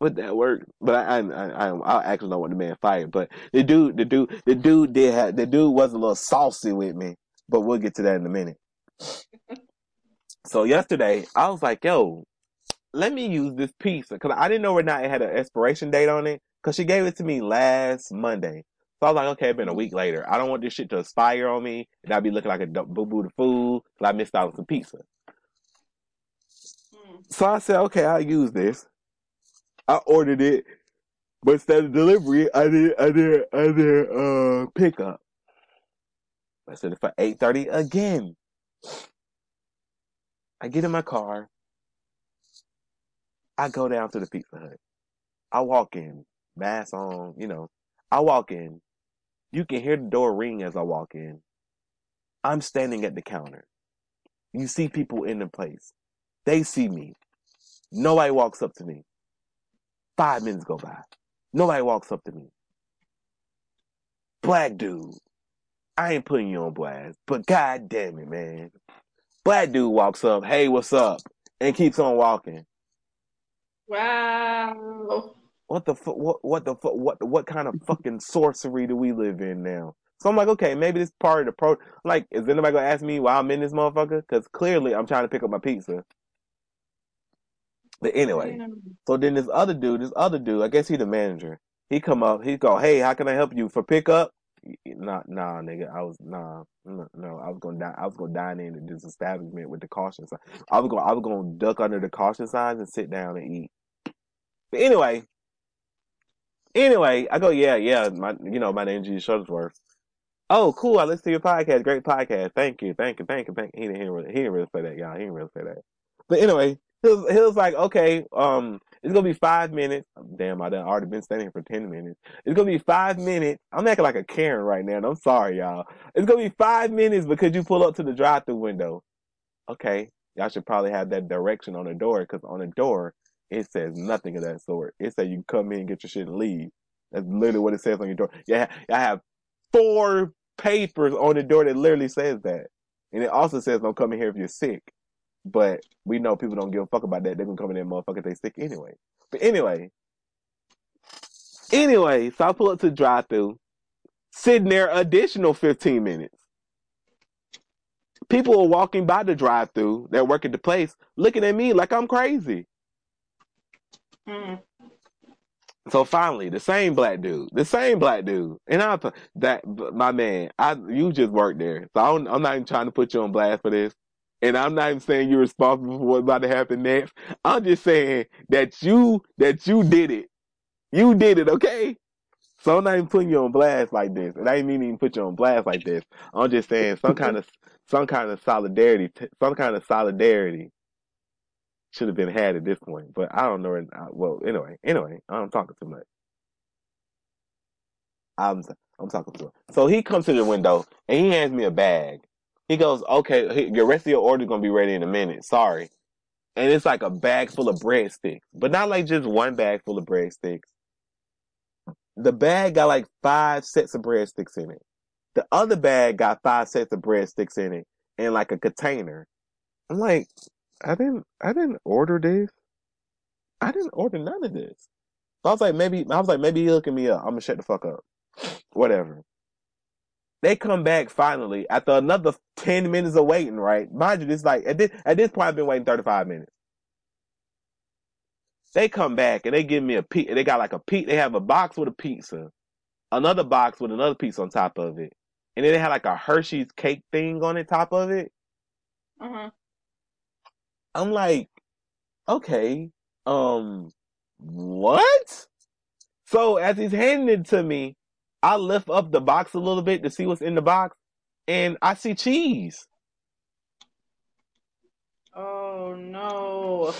but that worked. But I, I, I, I actually don't want the man fired. But the dude, the dude, the dude did have, the dude was a little saucy with me. But we'll get to that in a minute. So yesterday, I was like, yo, let me use this pizza because I didn't know or not it had an expiration date on it because she gave it to me last Monday. So I was like, okay, it's been a week later. I don't want this shit to expire on me and I'll be looking like a boo boo to fool because I missed out on some pizza. Mm. So I said, okay, I'll use this. I ordered it, but instead of delivery, I did, I did, I did, uh, pickup. I said it for 8.30 again. I get in my car. I go down to the Pizza Hut. I walk in, mask on, you know. I walk in. You can hear the door ring as I walk in. I'm standing at the counter. You see people in the place. They see me. Nobody walks up to me. Five minutes go by. Nobody walks up to me. Black dude. I ain't putting you on blast, but god damn it, man. Black dude walks up, hey, what's up? And keeps on walking. Wow. What the fu- what what the fu- what what kind of fucking sorcery do we live in now? So I'm like, okay, maybe this part of the pro. Like, is anybody gonna ask me why I'm in this motherfucker? Because clearly I'm trying to pick up my pizza. But anyway, so then this other dude, this other dude, I guess he the manager. He come up, he go, hey, how can I help you for pickup? nah, nah, nigga. I was nah, no, no. I was gonna die. I was gonna dine in this establishment with the caution sign. I was gonna, I was gonna duck under the caution signs and sit down and eat. But anyway, anyway, I go, yeah, yeah. My, you know, my name's G. Shuttlesworth. Oh, cool. I listen to your podcast. Great podcast. Thank you, thank you, thank you, thank you. He didn't, he didn't, he didn't really say that, y'all. He didn't really say that. But anyway, he was, he like, okay, um, it's gonna be five minutes. Damn, I done already been standing here for ten minutes. It's gonna be five minutes. I'm acting like a Karen right now, and I'm sorry, y'all. It's gonna be five minutes because you pull up to the drive-through window. Okay, y'all should probably have that direction on the door because on the door it says nothing of that sort. It says you can come in, get your shit, and leave. That's literally what it says on your door. Yeah, I have four papers on the door that literally says that, and it also says don't come in here if you're sick. But we know people don't give a fuck about that. They're gonna come in there, motherfucker, if they sick anyway. But anyway, anyway, so I pull up to the drive through, sitting there additional 15 minutes. People are walking by the drive through that work at the place looking at me like I'm crazy. Mm. So finally, the same black dude, the same black dude, and I thought that my man, I you just worked there, so I don't, I'm not even trying to put you on blast for this, and I'm not even saying you're responsible for what's about to happen next. I'm just saying that you that you did it, you did it, okay? So I'm not even putting you on blast like this, and I didn't even put you on blast like this. I'm just saying some kind of some kind of solidarity, some kind of solidarity should have been had at this point. But I don't know. Well, anyway, anyway, I'm talking too much. I'm I'm talking too much. So he comes to the window and he hands me a bag. He goes, "Okay, your rest of your order's gonna be ready in a minute. Sorry." And it's like a bag full of breadsticks, but not like just one bag full of breadsticks. The bag got like five sets of breadsticks in it. The other bag got five sets of breadsticks in it and like a container. I'm like, I didn't I didn't order this. I didn't order none of this. So I was like, maybe I was like, maybe he hooking me up. I'm gonna shut the fuck up. Whatever. They come back finally after another ten minutes of waiting, right? Mind you, this like at this at this point I've been waiting 35 minutes. They come back and they give me a pizza. They got like a pizza. They have a box with a pizza, another box with another piece on top of it, and then they had like a Hershey's cake thing on the top of it. Uh-huh. I'm like, okay, um, what? So as he's handing it to me, I lift up the box a little bit to see what's in the box, and I see cheese. Oh no.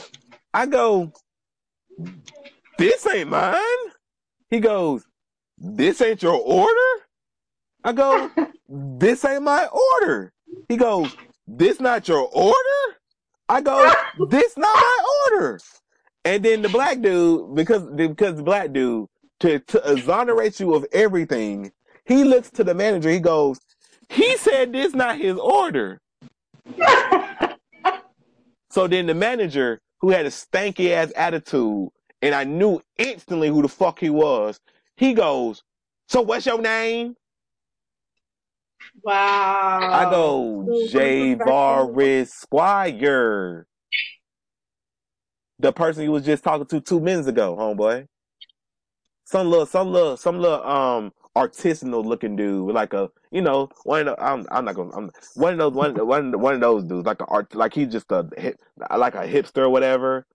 I go, this ain't mine. He goes, this ain't your order? I go, this ain't my order. He goes, this not your order? I go, this not my order. And then the black dude, because because the black dude, to, to exonerate you of everything, he looks to the manager, he goes, he said this not his order. so then the manager, who had a stanky ass attitude, and I knew instantly who the fuck he was, he goes, So what's your name? Wow. I go, Javaris Squire. The person you was just talking to two minutes ago, homeboy. Some little, some little, some little, um, artisanal looking dude like a, you know, one of the, I'm, I'm not gonna, I'm one of those, one, one, one of those dudes, like a art, like he's just a hip, like a hipster or whatever.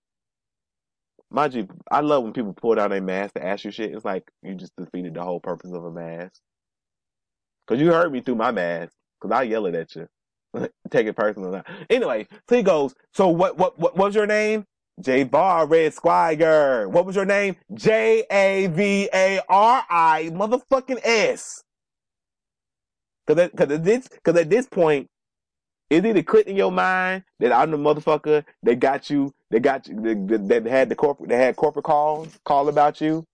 Mind you, I love when people pull down their mask to ask you shit. It's like you just defeated the whole purpose of a mask. Cause you heard me through my mask. Cause I yell it at you. Take it personal. Anyway, so he goes, so what, what, what was your name? J Bar Red Squire. What was your name? J A V A R I motherfucking S. Cause at, cause at this, cause at this point, it's either clicked in your mind that I'm the motherfucker that got you, that got you, that, that had the corporate, that had corporate calls, call about you,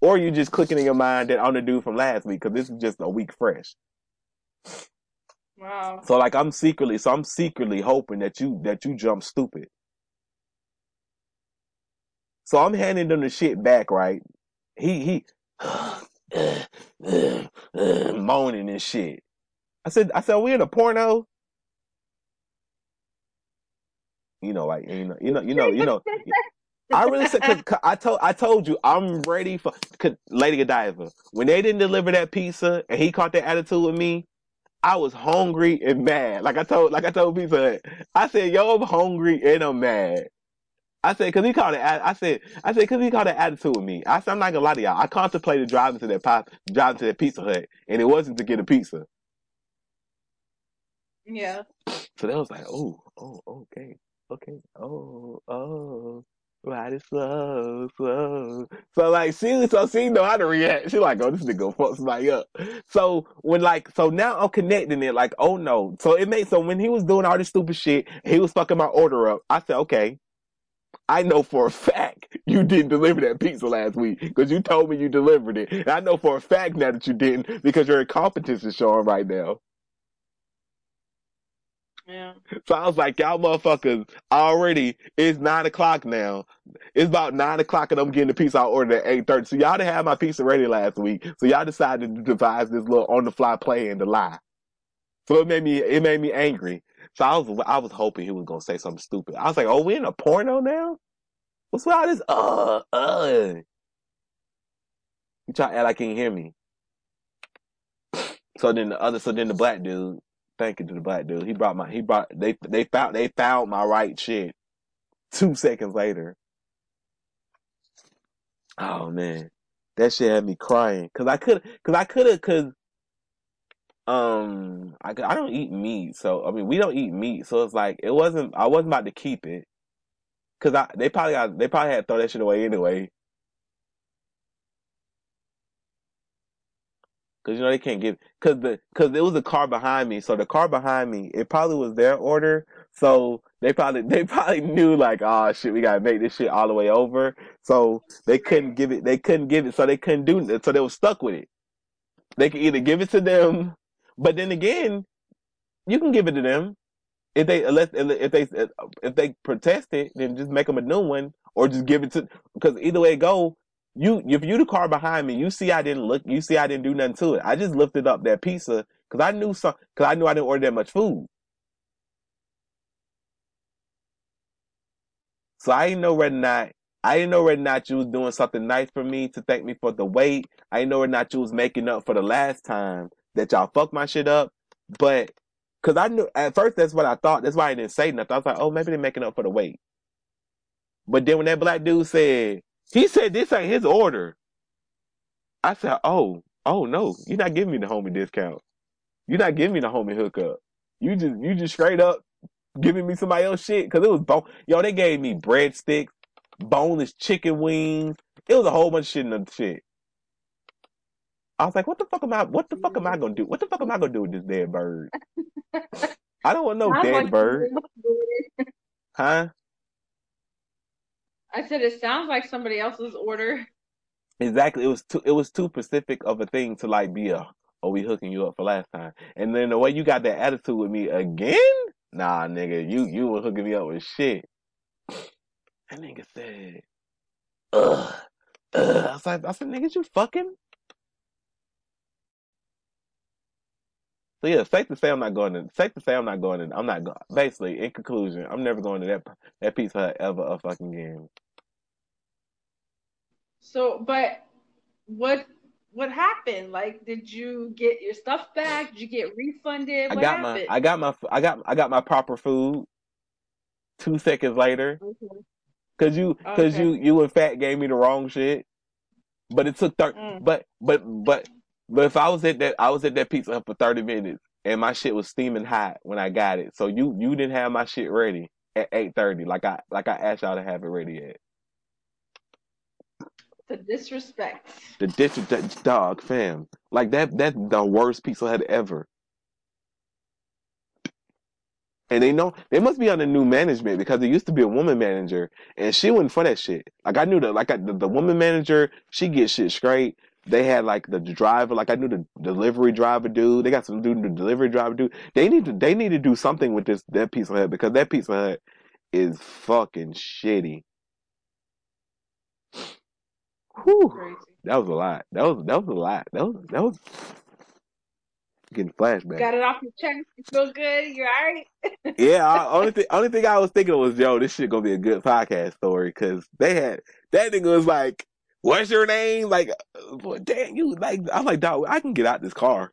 or you just clicking in your mind that I'm the dude from last week because this is just a week fresh. Wow. So like I'm secretly, so I'm secretly hoping that you that you jump stupid. So I'm handing them the shit back, right? He he moaning and shit. I said I said we in a porno. You know, like you know, you know, you know, you know, I really said, because I told, I told you, I'm ready for, cause Lady Godiva. When they didn't deliver that pizza and he caught that attitude with me, I was hungry and mad. Like I told, like I told Pizza Hut. I said, yo, I'm hungry and I'm mad. I said, cause he called it, I said, I said, cause he called it attitude with me. I said, I'm not gonna lie to y'all. I contemplated driving to that pop, driving to that Pizza Hut and it wasn't to get a pizza. Yeah. So that was like, oh, oh, okay, okay, oh, oh, ride it slow, slow. So like, she, so she know how to react. She like, oh, this nigga gonna fuck somebody up. So when like, so now I'm connecting it like, oh no. So it made, so when he was doing all this stupid shit, he was fucking my order up. I said, okay. I know for a fact you didn't deliver that pizza last week because you told me you delivered it. And I know for a fact now that you didn't because your incompetence is showing right now. Yeah. So I was like, y'all motherfuckers, already, it's nine o'clock now. It's about nine o'clock and I'm getting the pizza I ordered at eight thirty. So y'all didn't have my pizza ready last week. So y'all decided to devise this little on the fly plan to lie. So it made me, it made me angry. So I was, I was hoping he was gonna say something stupid. I was like, oh, we in a porno now? What's with all this, uh, uh? You try to act like you can hear me. So then the other, so then the black dude, thank you to the black dude. He brought my, he brought, they, they found, they found my right shit two seconds later. Oh man, that shit had me crying. Cause I could, cause I could have, cause, um, I, I don't eat meat. So, I mean, we don't eat meat. So it's like, it wasn't, I wasn't about to keep it. Cause I, they probably got, they probably had to throw that shit away anyway. Cause you know they can't give, cause the, cause it was a car behind me. So the car behind me, it probably was their order. So they probably, they probably knew like, oh shit, we gotta make this shit all the way over. So they couldn't give it, they couldn't give it. So they couldn't do it. So they were stuck with it. They could either give it to them, but then again, you can give it to them. If they, unless, if they, if they protest it, then just make them a new one or just give it to, cause either way it go, you, if you the car behind me, you see I didn't look, you see I didn't do nothing to it. I just lifted up that pizza cause I knew some, cause I knew I didn't order that much food. So I didn't know whether or not, I didn't know whether or not you was doing something nice for me to thank me for the wait. I didn't know whether or not you was making up for the last time that y'all fucked my shit up. But, cause I knew, at first that's what I thought. That's why I didn't say nothing. I was like, oh, maybe they're making up for the wait. But then when that black dude said, he said this ain't his order. I said, oh, oh no, you're not giving me the homie discount. You're not giving me the homie hookup. You just, you just straight up giving me somebody else shit. Cause it was bone, yo, they gave me breadsticks, boneless chicken wings. It was a whole bunch of shit in the shit. I was like, what the fuck am I, what the fuck am I gonna do? What the fuck am I gonna do with this dead bird? I don't want no Sounds dead bird. Huh? I said it sounds like somebody else's order. Exactly. It was too, it was too specific of a thing to like be a, oh, we hooking you up for last time. And then the way you got that attitude with me again? Nah, nigga, you, you were hooking me up with shit. That nigga said, ugh, ugh. I was like, I said, nigga, you fucking? So yeah, safe to say I'm not going to, safe to say I'm not going to, I'm not going, basically, in conclusion, I'm never going to that, that Pizza Hut ever a fucking game. So, but what what happened? Like, did you get your stuff back? Did you get refunded? I What got my. I got my, I got, I got my proper food two seconds later. Okay. Cause you, cause Okay. you, you in fact gave me the wrong shit. But it took thirty. Mm. But but but but if I was at that, I was at that Pizza Hut for thirty minutes, and my shit was steaming hot when I got it. So you you didn't have my shit ready at eight thirty, like I like I asked y'all to have it ready at. The disrespect. The disrespect, dog fam, like that that's the worst Pizza Hut ever. And they know they must be on under new management because there used to be a woman manager and she wasn't for that shit. Like I knew that, like I, the, the woman manager, she gets shit straight. They had like the driver, like I knew the delivery driver dude. They got some dude, the delivery driver dude. They need to, they need to do something with this that Pizza Hut because that Pizza Hut is fucking shitty. Whew, that was a lot. That was that was a lot. That was that was getting flashback. Got it off your chest. You feel good? You alright? yeah, I, only thing only thing I was thinking was, yo, this shit gonna be a good podcast story because they had that nigga was like, "What's your name?" Like, uh, boy, damn, you like. I'm like, dog, I can get out this car.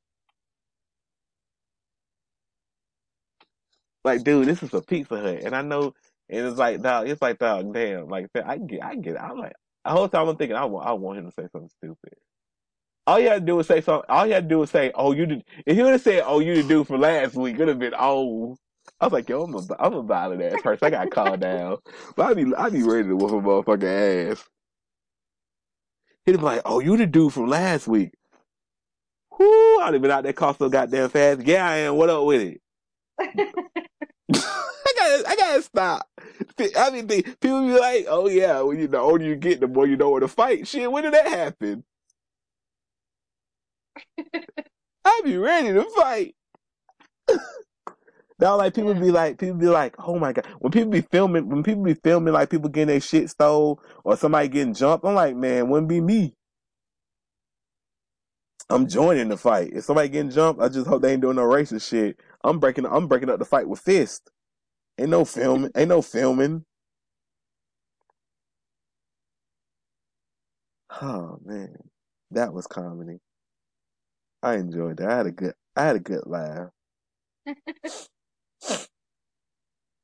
Like, dude, this is a Pizza Hut, and I know, and it's like, dog, it's like, dog, damn, like, I get, I get. I'm like, the whole time I'm thinking, I want, I want him to say something stupid. All you had to do was say something. All you had to do was say, "Oh, you did." If he would have said, "Oh, you did do for last week," it would have been, "Oh." I was like, "Yo, I'm a, I'm a violent ass person. I got called down, but I be, I be ready to whoop a motherfucking ass." He'd be like, "Oh, you the dude from last week." Whoo! I'd have been out there car so goddamn fast. Yeah, I am. What up with it? I gotta, I gotta stop. I mean, people be like, "Oh yeah, well, you the older you get, the more you know where to fight." Shit, when did that happen? I be ready to fight. Now, like people be like, people be like, "Oh my god!" When people be filming, when people be filming, like people getting their shit stole or somebody getting jumped, I'm like, man, wouldn't be me. I'm joining the fight. If somebody getting jumped, I just hope they ain't doing no racist shit. I'm breaking, I'm breaking up the fight with fist. Ain't no filming. Ain't no filming. Oh man, that was comedy. I enjoyed that. I had a good. I had a good laugh.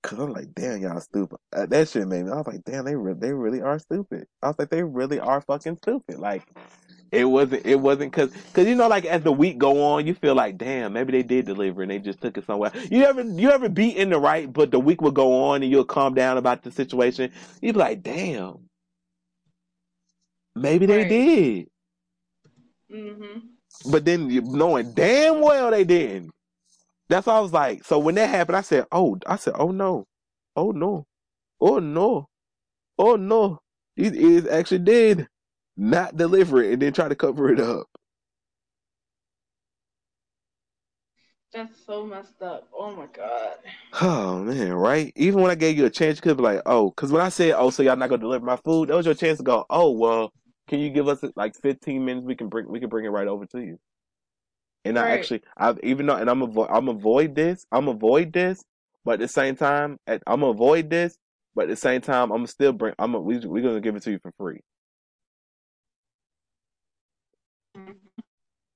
Cause I'm like, damn, y'all stupid. Uh, that shit made me. I was like, damn, they re- they really are stupid. I was like, they really are fucking stupid. Like, it wasn't. It wasn't because because you know, like as the week go on, you feel like, damn, maybe they did deliver and they just took it somewhere. You ever you ever be in the right, but the week will go on and you'll calm down about the situation. You'd be like, damn, maybe they Right. did. hmm But then you knowing damn well they didn't. That's why I was like, so when that happened, I said, oh, I said, oh no, oh no, oh no, oh no. These idiots actually did not deliver it and then try to cover it up. That's so messed up. Oh my god. Oh man, right? Even when I gave you a chance, you could be like, oh, because when I said, oh, so y'all not gonna deliver my food, that was your chance to go, oh, well, can you give us like 15 minutes? We can bring, we can bring it right over to you. And I actually, I've even though, and I'm avo- I'm avoid this, I'm avoid this, but at the same time, at, I'm avoid this, but at the same time, I'm still bring, I'm a, we we gonna give it to you for free.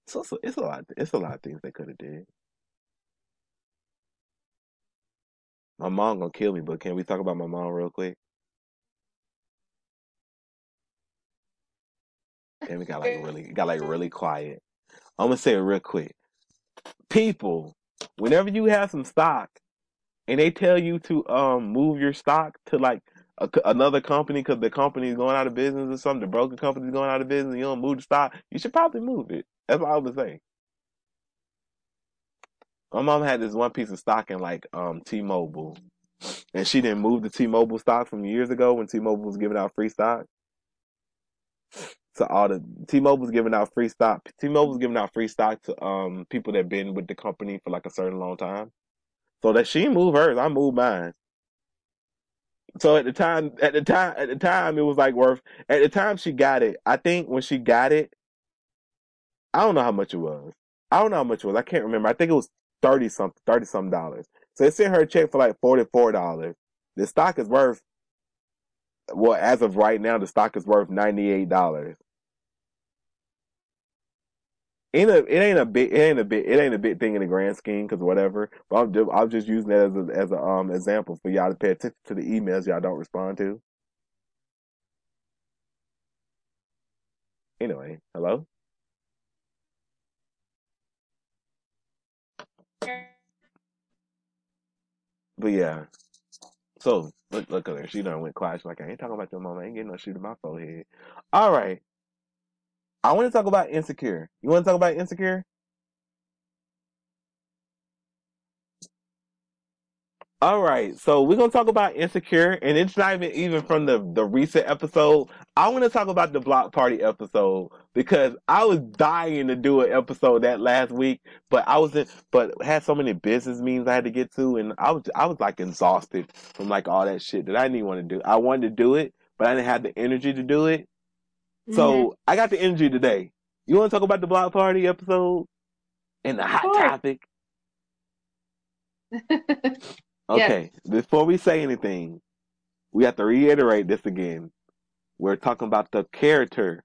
So it's a, it's a lot, it's a lot of things they could have did. My mom gonna kill me, but can we talk about my mom real quick? And we got like really, got like really quiet. I'm gonna say it real quick. People, whenever you have some stock and they tell you to um move your stock to like a, another company because the company is going out of business or something, the broker company is going out of business, you don't move the stock, you should probably move it. That's all I would say. My mom had this one piece of stock in like um T-Mobile, and she didn't move the T-Mobile stock from years ago when T-Mobile was giving out free stock. So all the T-Mobile was giving out free stock. T-Mobile was giving out free stock to um people that been with the company for like a certain long time. So that she moved hers, I moved mine. So at the time, at the time, at the time, it was like worth. At the time she got it, I think when she got it, I don't know how much it was. I don't know how much it was. I can't remember. I think it was thirty something, thirty some dollars. So they sent her a check for like forty four dollars. The stock is worth. Well, as of right now, the stock is worth ninety eight dollars. Ain't a, it ain't a big, it ain't a big, it ain't a big thing in the grand scheme because whatever. But I'm just, I'm just using that as a, as a um example for y'all to pay attention to the emails y'all don't respond to. Anyway, hello. But yeah, so look, look at her. She done went quiet. She's like, I ain't talking about your mama. I ain't getting no shit in my forehead. All right. I want to talk about insecure. You want to talk about insecure? All right, so we're gonna talk about insecure, and it's not even even from the the recent episode. I want to talk about the block party episode because I was dying to do an episode that last week, but I was in, but had so many business meetings I had to get to, and I was I was like exhausted from like all that shit that I didn't want to do. I wanted to do it, but I didn't have the energy to do it. So I got the energy today. You want to talk about the block party episode? and the hot topic. Okay, before we say anything, we have to reiterate this again. We're talking about the character.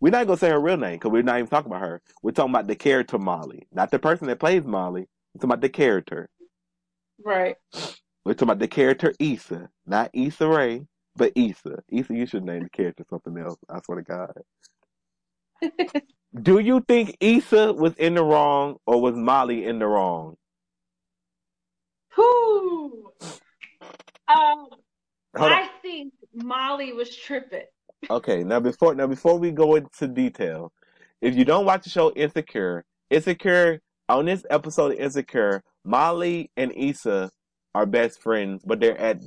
We're not gonna say her real name because we're not even talking about her. We're talking about the character Molly, not the person that plays Molly. We're talking about the character. right. We're talking about the character Issa, not Issa Rae, but Issa. Issa, you should name the character something else. I swear to God. Do you think Issa was in the wrong or was Molly in the wrong? Who? Um, I think Molly was tripping. Okay, now before now before we go into detail, if you don't watch the show Insecure, Insecure on this episode of Insecure, Molly and Issa are best friends, but they're at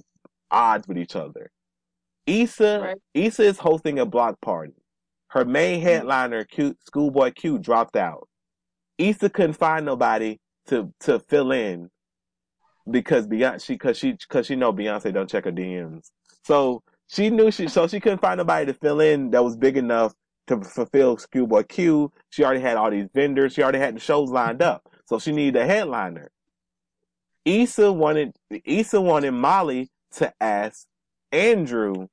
odds with each other. Issa Right. Issa is hosting a block party. Her main mm-hmm. headliner, Q, Schoolboy Q, dropped out. Issa couldn't find nobody to to fill in because Beyonce, she because she because she know Beyonce don't check her DMs. So she knew she so she couldn't find nobody to fill in that was big enough to fulfill Schoolboy Q. She already had all these vendors. She already had the shows lined up. So she needed a headliner. Issa wanted Issa wanted Molly to ask Andrew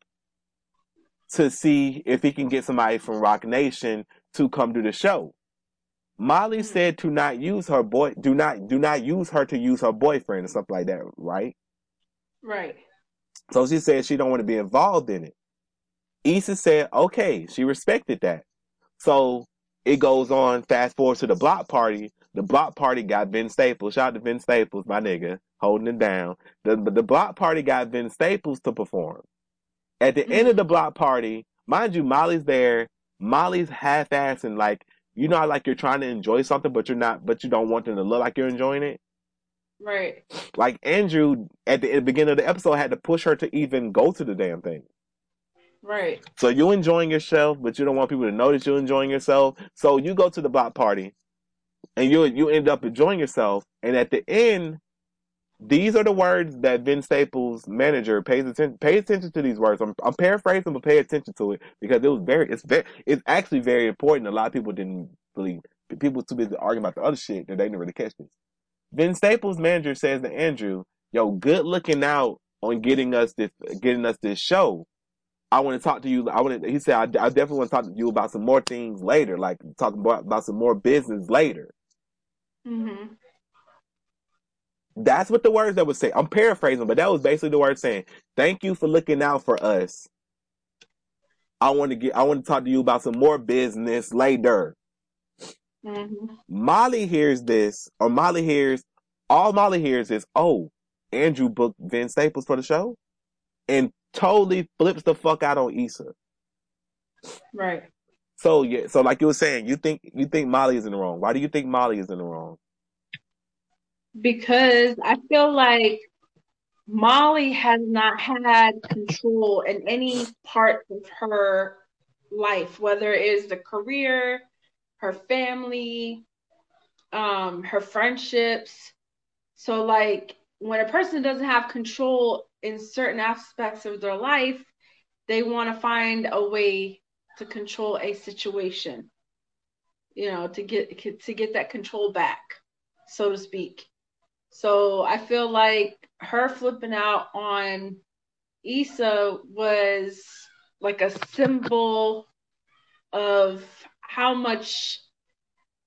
to see if he can get somebody from Roc Nation to come do the show. Molly Mhm. said to not use her boy do not do not use her to use her boyfriend or something like that, right? Right. So she said she don't want to be involved in it. Issa said, okay, she respected that. So it goes on, fast forward to the block party. The block party got Ben Staples. Shout out to Ben Staples, my nigga, holding it down. The, the block party got Vince Staples to perform. At the end of the mm-hmm. block party, mind you, Molly's there. Molly's half-assing, like, you know, how, like you're trying to enjoy something, but you're not, but you don't want them to look like you're enjoying it. Right. Like Andrew at the, at the beginning of the episode had to push her to even go to the damn thing. Right. So you enjoying yourself, but you don't want people to know that you're enjoying yourself. So you go to the block party, and you you end up enjoying yourself. And at the end, these are the words that Vince Staples' manager pays attention. Pay attention to these words. I'm, I'm paraphrasing, but pay attention to it because it was very. It's very. It's actually very important. A lot of people didn't believe. People too busy arguing about the other shit that they didn't really catch this. Vince Staples' manager says to Andrew, "Yo, good looking out on getting us this, getting us this show." I want to talk to you. I want to, he said, I, I definitely want to talk to you about some more things later, like talking about, about some more business later. Mm-hmm. That's what the words that would say. I'm paraphrasing, but that was basically the word saying, thank you for looking out for us. I want to get, I want to talk to you about some more business later. Mm-hmm. Molly hears this, or Molly hears, all Molly hears is, oh, Andrew booked Vince Staples for the show and totally flips the fuck out on Issa. Right. So yeah, so like you were saying, you think you think Molly is in the wrong. Why do you think Molly is in the wrong? Because I feel like Molly has not had control in any part of her life, whether it is the career, her family, um, her friendships. So, like, when a person doesn't have control in certain aspects of their life, they want to find a way to control a situation, you know, to get to get that control back, so to speak. So I feel like her flipping out on Issa was like a symbol of how much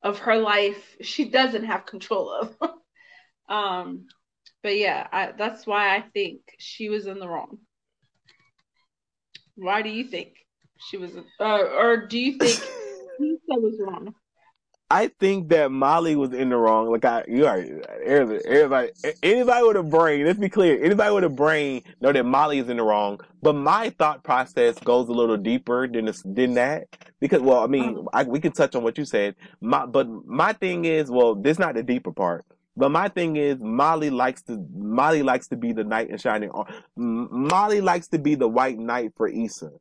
of her life she doesn't have control of. um, but yeah, I, that's why I think she was in the wrong. Why do you think she was, uh, or do you think Issa was wrong? I think that Molly was in the wrong. Like I, you are everybody, anybody with a brain. Let's be clear. Anybody with a brain know that Molly is in the wrong. But my thought process goes a little deeper than this, than that. Because, well, I mean, I, we can touch on what you said. My, but my thing is, well, this is not the deeper part. But my thing is, Molly likes to Molly likes to be the knight in shining armor. Molly likes to be the white knight for Issa,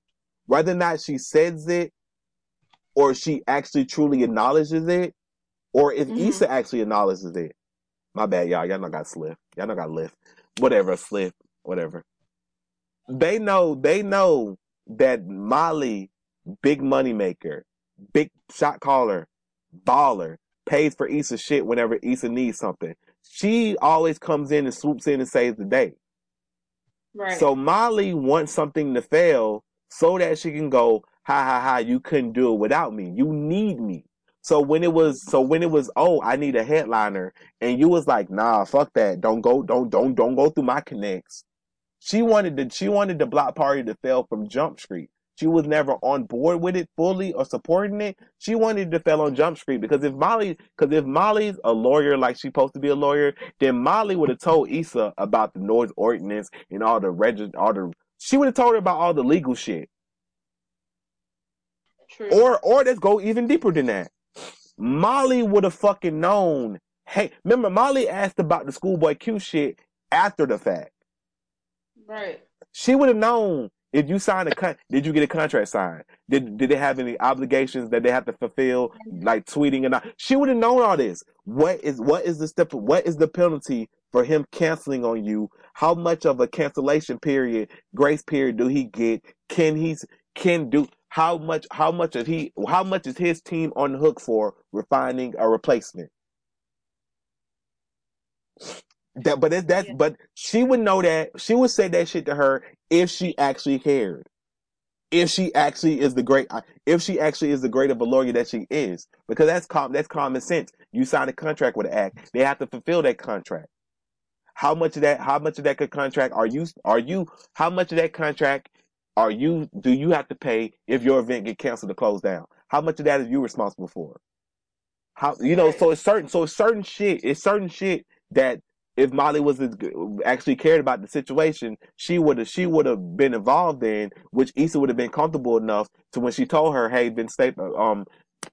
whether or not she says it or she actually truly acknowledges it, or if Mhm. Issa actually acknowledges it. My bad, y'all. Y'all know got slip. Y'all know got lift. Whatever, slip. Whatever. They know. They know that Molly, big money maker, big shot caller, baller, pays for Issa shit whenever Issa needs something. She always comes in and swoops in and saves the day. Right. So Molly wants something to fail so that she can go, ha ha ha, you couldn't do it without me. You need me. So when it was, so when it was, oh, I need a headliner, and you was like, nah, fuck that. Don't go, don't, don't, don't go through my connects. She wanted to, she wanted the block party to fail from Jump Street. She was never on board with it fully or supporting it. She wanted to fail on Jump Street because if Molly, because if Molly's a lawyer like she's supposed to be a lawyer, then Molly would have told Issa about the noise ordinance and all the reg, all the. She would have told her about all the legal shit. True. Or or let's go even deeper than that. Molly would have fucking known. Hey, remember Molly asked about the schoolboy Q shit after the fact. right. She would have known if you signed a con. Did you get a contract signed? Did did they have any obligations that they have to fulfill, like tweeting and not? She would have known all this. What is what is the step? What is the penalty for him canceling on you? How much of a cancellation period, grace period, do he get? Can he's can do? How much? How much is he? How much is his team on the hook for refining a replacement? That, but it, that's Yeah. but she would know that she would say that shit to her if she actually cared, if she actually is the great, if she actually is the great of a lawyer that she is, because that's com that's common sense. You sign a contract with an act, they have to fulfill that contract. How much of that? How much of that contract are you? Are you? How much of that contract are you? Do you have to pay if your event get canceled or closed down? How much of that is you responsible for? How you know? So it's certain. So it's certain shit. It's certain shit that if Molly was actually cared about the situation, she would have she would have been involved in, which Issa would have been comfortable enough to when she told her, "Hey, Ben State, um,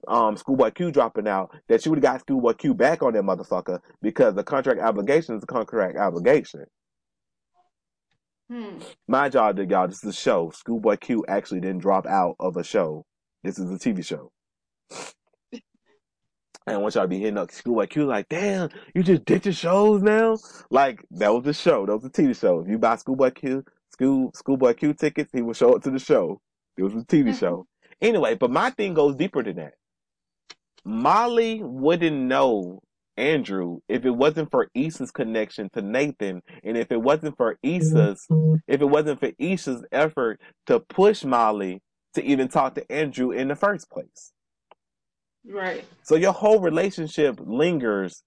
um, Schoolboy Q dropping out," that she would have got Schoolboy Q back on that motherfucker because the contract obligation is a contract obligation. Hmm. My job, y'all, this is a show. Schoolboy Q actually didn't drop out of a show. This is a TV show. and don't y'all be hitting up Schoolboy Q like, damn, you just ditching shows now? Like, that was the show. That was a TV show. If you buy Schoolboy Q, School, Schoolboy Q tickets, he will show up to the show. It was a TV show. Anyway, but my thing goes deeper than that. Molly wouldn't know Andrew if it wasn't for Issa's connection to Nathan, and if it wasn't for Issa's, mm-hmm. if it wasn't for Issa's effort to push Molly to even talk to Andrew in the first place. Right. So your whole relationship lingers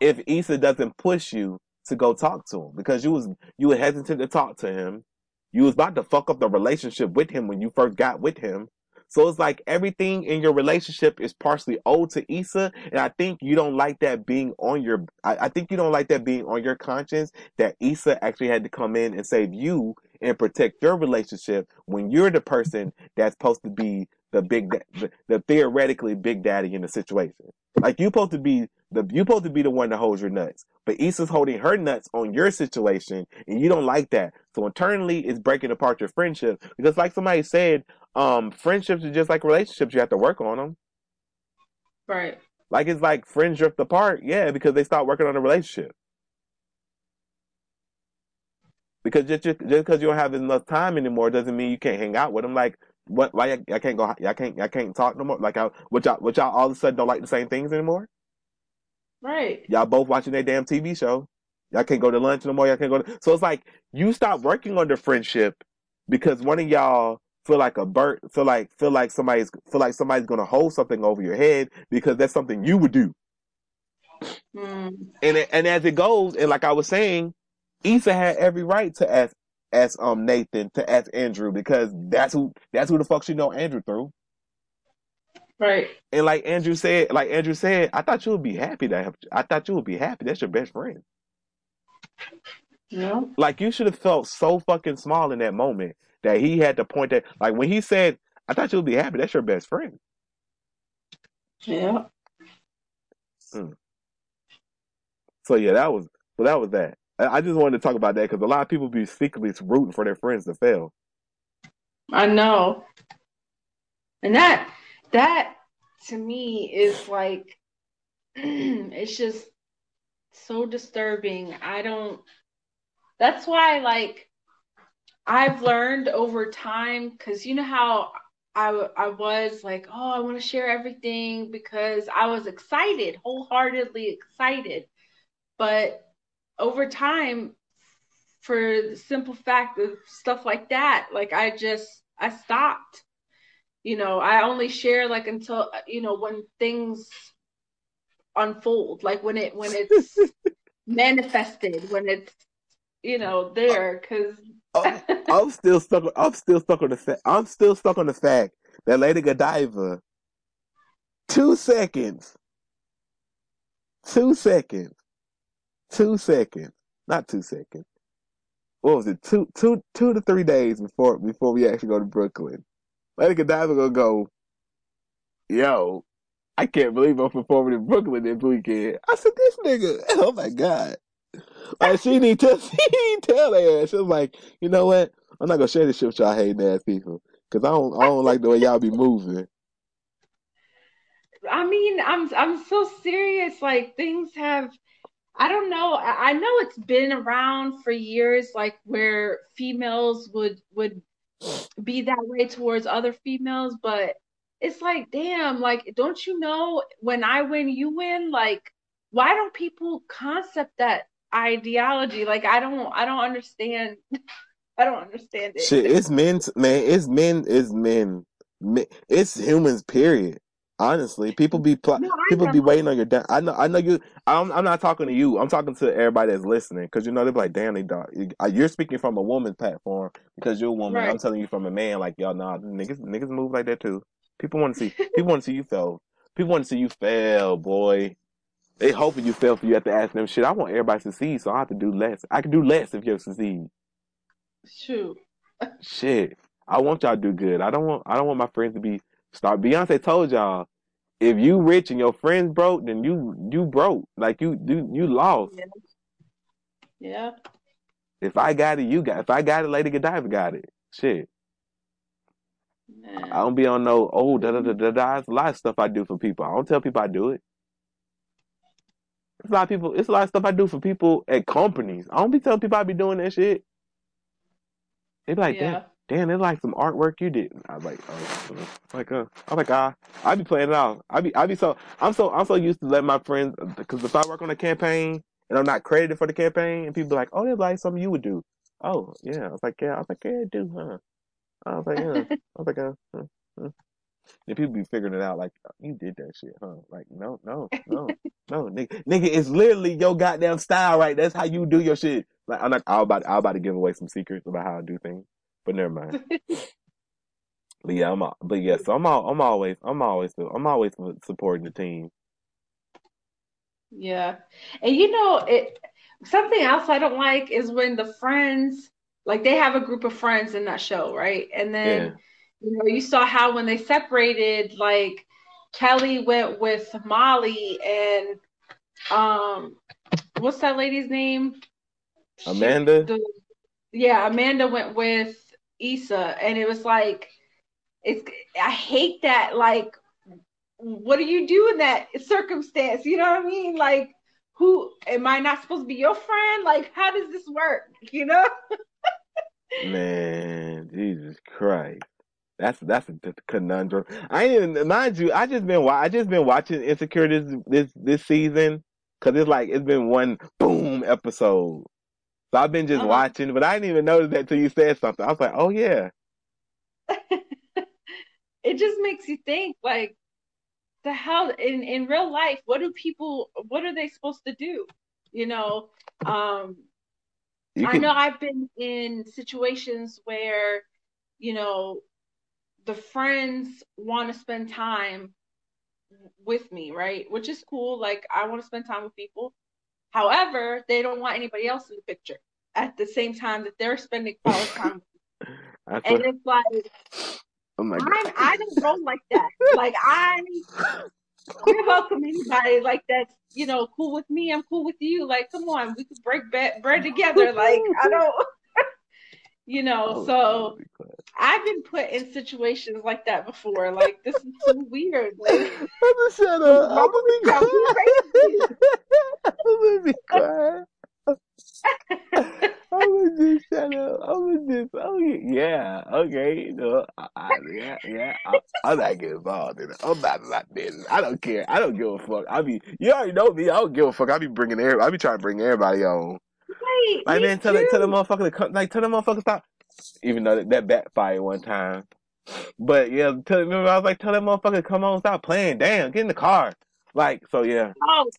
if Issa doesn't push you to go talk to him because you was you were hesitant to talk to him. You was about to fuck up the relationship with him when you first got with him. So it's like everything in your relationship is partially owed to Issa, and I think you don't like that being on your. I, I think you don't like that being on your conscience that Issa actually had to come in and save you and protect your relationship when you're the person that's supposed to be the big, the, the theoretically big daddy in the situation. Like you're supposed to be the you supposed to be the one that holds your nuts, but Issa's holding her nuts on your situation, and you don't like that. So internally, it's breaking apart your friendship because, like somebody said, um, friendships are just like relationships. You have to work on them. Right. Like it's like friends drift apart, yeah, because they start working on a relationship. Because just just because you don't have enough time anymore doesn't mean you can't hang out with them. Like what? Why I, I can't go? I can't. I can't talk no more. Like I, what y'all? What y'all all of a sudden don't like the same things anymore? Right. Y'all both watching that damn TV show. Y'all can't go to lunch no more. Y'all can't go to. So it's like you stop working on the friendship because one of y'all feel like a bird. Feel like feel like somebody's feel like somebody's gonna hold something over your head because that's something you would do. Hmm. And it, and as it goes, and like I was saying, Issa had every right to ask ask um Nathan to ask Andrew because that's who that's who the fuck she know Andrew through. Right. And like Andrew said, like Andrew said, I thought you would be happy that I thought you would be happy. That's your best friend. Yeah. Like you should have felt so fucking small in that moment that he had to point that. Like when he said, "I thought you would be happy," that's your best friend. Yeah. Mm. So yeah, that was so that was that. I I just wanted to talk about that because a lot of people be secretly rooting for their friends to fail. I know. And that that to me is like it's just so disturbing. I don't that's why like I've learned over time cuz you know how I I was like, oh, I want to share everything because I was excited, wholeheartedly excited. But over time, for the simple fact of stuff like that, like I just I stopped. You know, I only share like until uh, you know when things unfold, like when it when it's manifested, when it's you know there, because I'm, oh, oh, I'm still stuck. I'm still stuck on the fact. I'm still stuck on the fact that Lady Godiva, two seconds, two seconds, two seconds, not two seconds. What was it? Two, two, two to three days before before we actually go to Brooklyn. Lady Godiva gonna go. Yo, I can't believe I'm performing in Brooklyn this weekend. I said, this nigga, oh my god. Like she need to she tell her. She was like, you know what? I'm not gonna share this shit with y'all hating ass people because I don't I don't like the way y'all be moving. I mean, I'm I'm so serious. Like things have, I don't know. I know it's been around for years, like where females would would be that way towards other females, but it's like, damn, like, don't you know when I win, you win? Like, why don't people concept that ideology? Like, I don't, I don't understand. I don't understand it. Shit, it's men, man. It's men. It's men. It's humans. Period. Honestly, people be pl- no, people be waiting on your. Da- I know. I know you. I'm. I'm not talking to you. I'm talking to everybody that's listening because you know they're like, damn, they dog. You're speaking from a woman platform because you're a woman. Right. I'm telling you from a man. Like y'all, nah, niggas, niggas move like that too. People want to see. people want to see you fail. People want to see you fail, boy. They hoping you fail for you have to ask them shit. I want everybody to succeed, so I have to do less. I can do less if you succeed. Shoot. Shit. I want y'all to do good. I don't want I don't want my friends to be start Beyonce told y'all, if you rich and your friends broke, then you you broke. Like you you you lost. Yeah. yeah. If I got it, you got It. if I got it, Lady Godiva got it. Shit. I don't be on no oh da da da da da. It's a lot of stuff I do for people. I don't tell people I do it. It's a lot of people. It's a lot of stuff I do for people at companies. I don't be telling people I be doing that shit. They be like, yeah. Damn, it's like some artwork you did. I was like, oh, like, uh, I'm like, ah, I be playing it out. I be, I be so, I'm so, I'm so used to let my friends, because if I work on a campaign and I'm not credited for the campaign, and people be like, oh, that's like something you would do. Oh, yeah. I was like, yeah. I was like, yeah, I do, huh? I was like, yeah. I was like, uh, uh, uh. And people be figuring it out like, oh, you did that shit, huh? Like, no, no, no, no, nigga, nigga, it's literally your goddamn style, right? That's how you do your shit. Like, I'm not, I'm about, I'm about to give away some secrets about how I do things, but never mind. but yeah, I'm, all, but yeah, so I'm, all, I'm always, I'm always, I'm always supporting the team. Yeah, and you know, it something else I don't like is when the friends like they have a group of friends in that show, right? And then yeah. you know, you saw how when they separated, like Kelly went with Molly and um what's that lady's name? Amanda. She, the, yeah, Amanda went with Issa and it was like it's I hate that like what do you do in that circumstance? You know what I mean? Like who am I not supposed to be your friend? Like how does this work? You know? Man, Jesus Christ. That's that's a conundrum. I ain't even mind you. I just been I just been watching Insecure this this this season because it's like it's been one boom episode. So I've been just uh-huh. watching, but I didn't even notice that till you said something. I was like, oh yeah. it just makes you think like the hell in in real life. What do people? What are they supposed to do? You know. Um, can... I know I've been in situations where, you know, the friends want to spend time with me, right? Which is cool. Like I want to spend time with people. However, they don't want anybody else in the picture at the same time that they're spending quality time. and what... it's like, oh my God. I don't go like that. Like I I welcome anybody like that's you know cool with me. I'm cool with you. Like, come on, we could break bread together. Like, I don't, you know. Oh, so I've been put in situations like that before. Like, this is so weird. Like, uh, I'm gonna shut up. I'm gonna be quiet. I'm gonna be quiet. I'm gonna just shut up. I'm gonna just, oh yeah, okay, you know, I, I, yeah, yeah. I, I'm not getting involved in it. I'm not about this. I don't care. I don't give a fuck. I be, you already know me. I don't give a fuck. I be bringing everybody. I be trying to bring everybody on. Right, Like man, tell that, tell the motherfucker to come, like tell the motherfucker stop. Even though that, that backfired one time. But yeah, tell remember I was like, tell that motherfucker come on, stop playing. Damn, get in the car. Like, so yeah. Oh,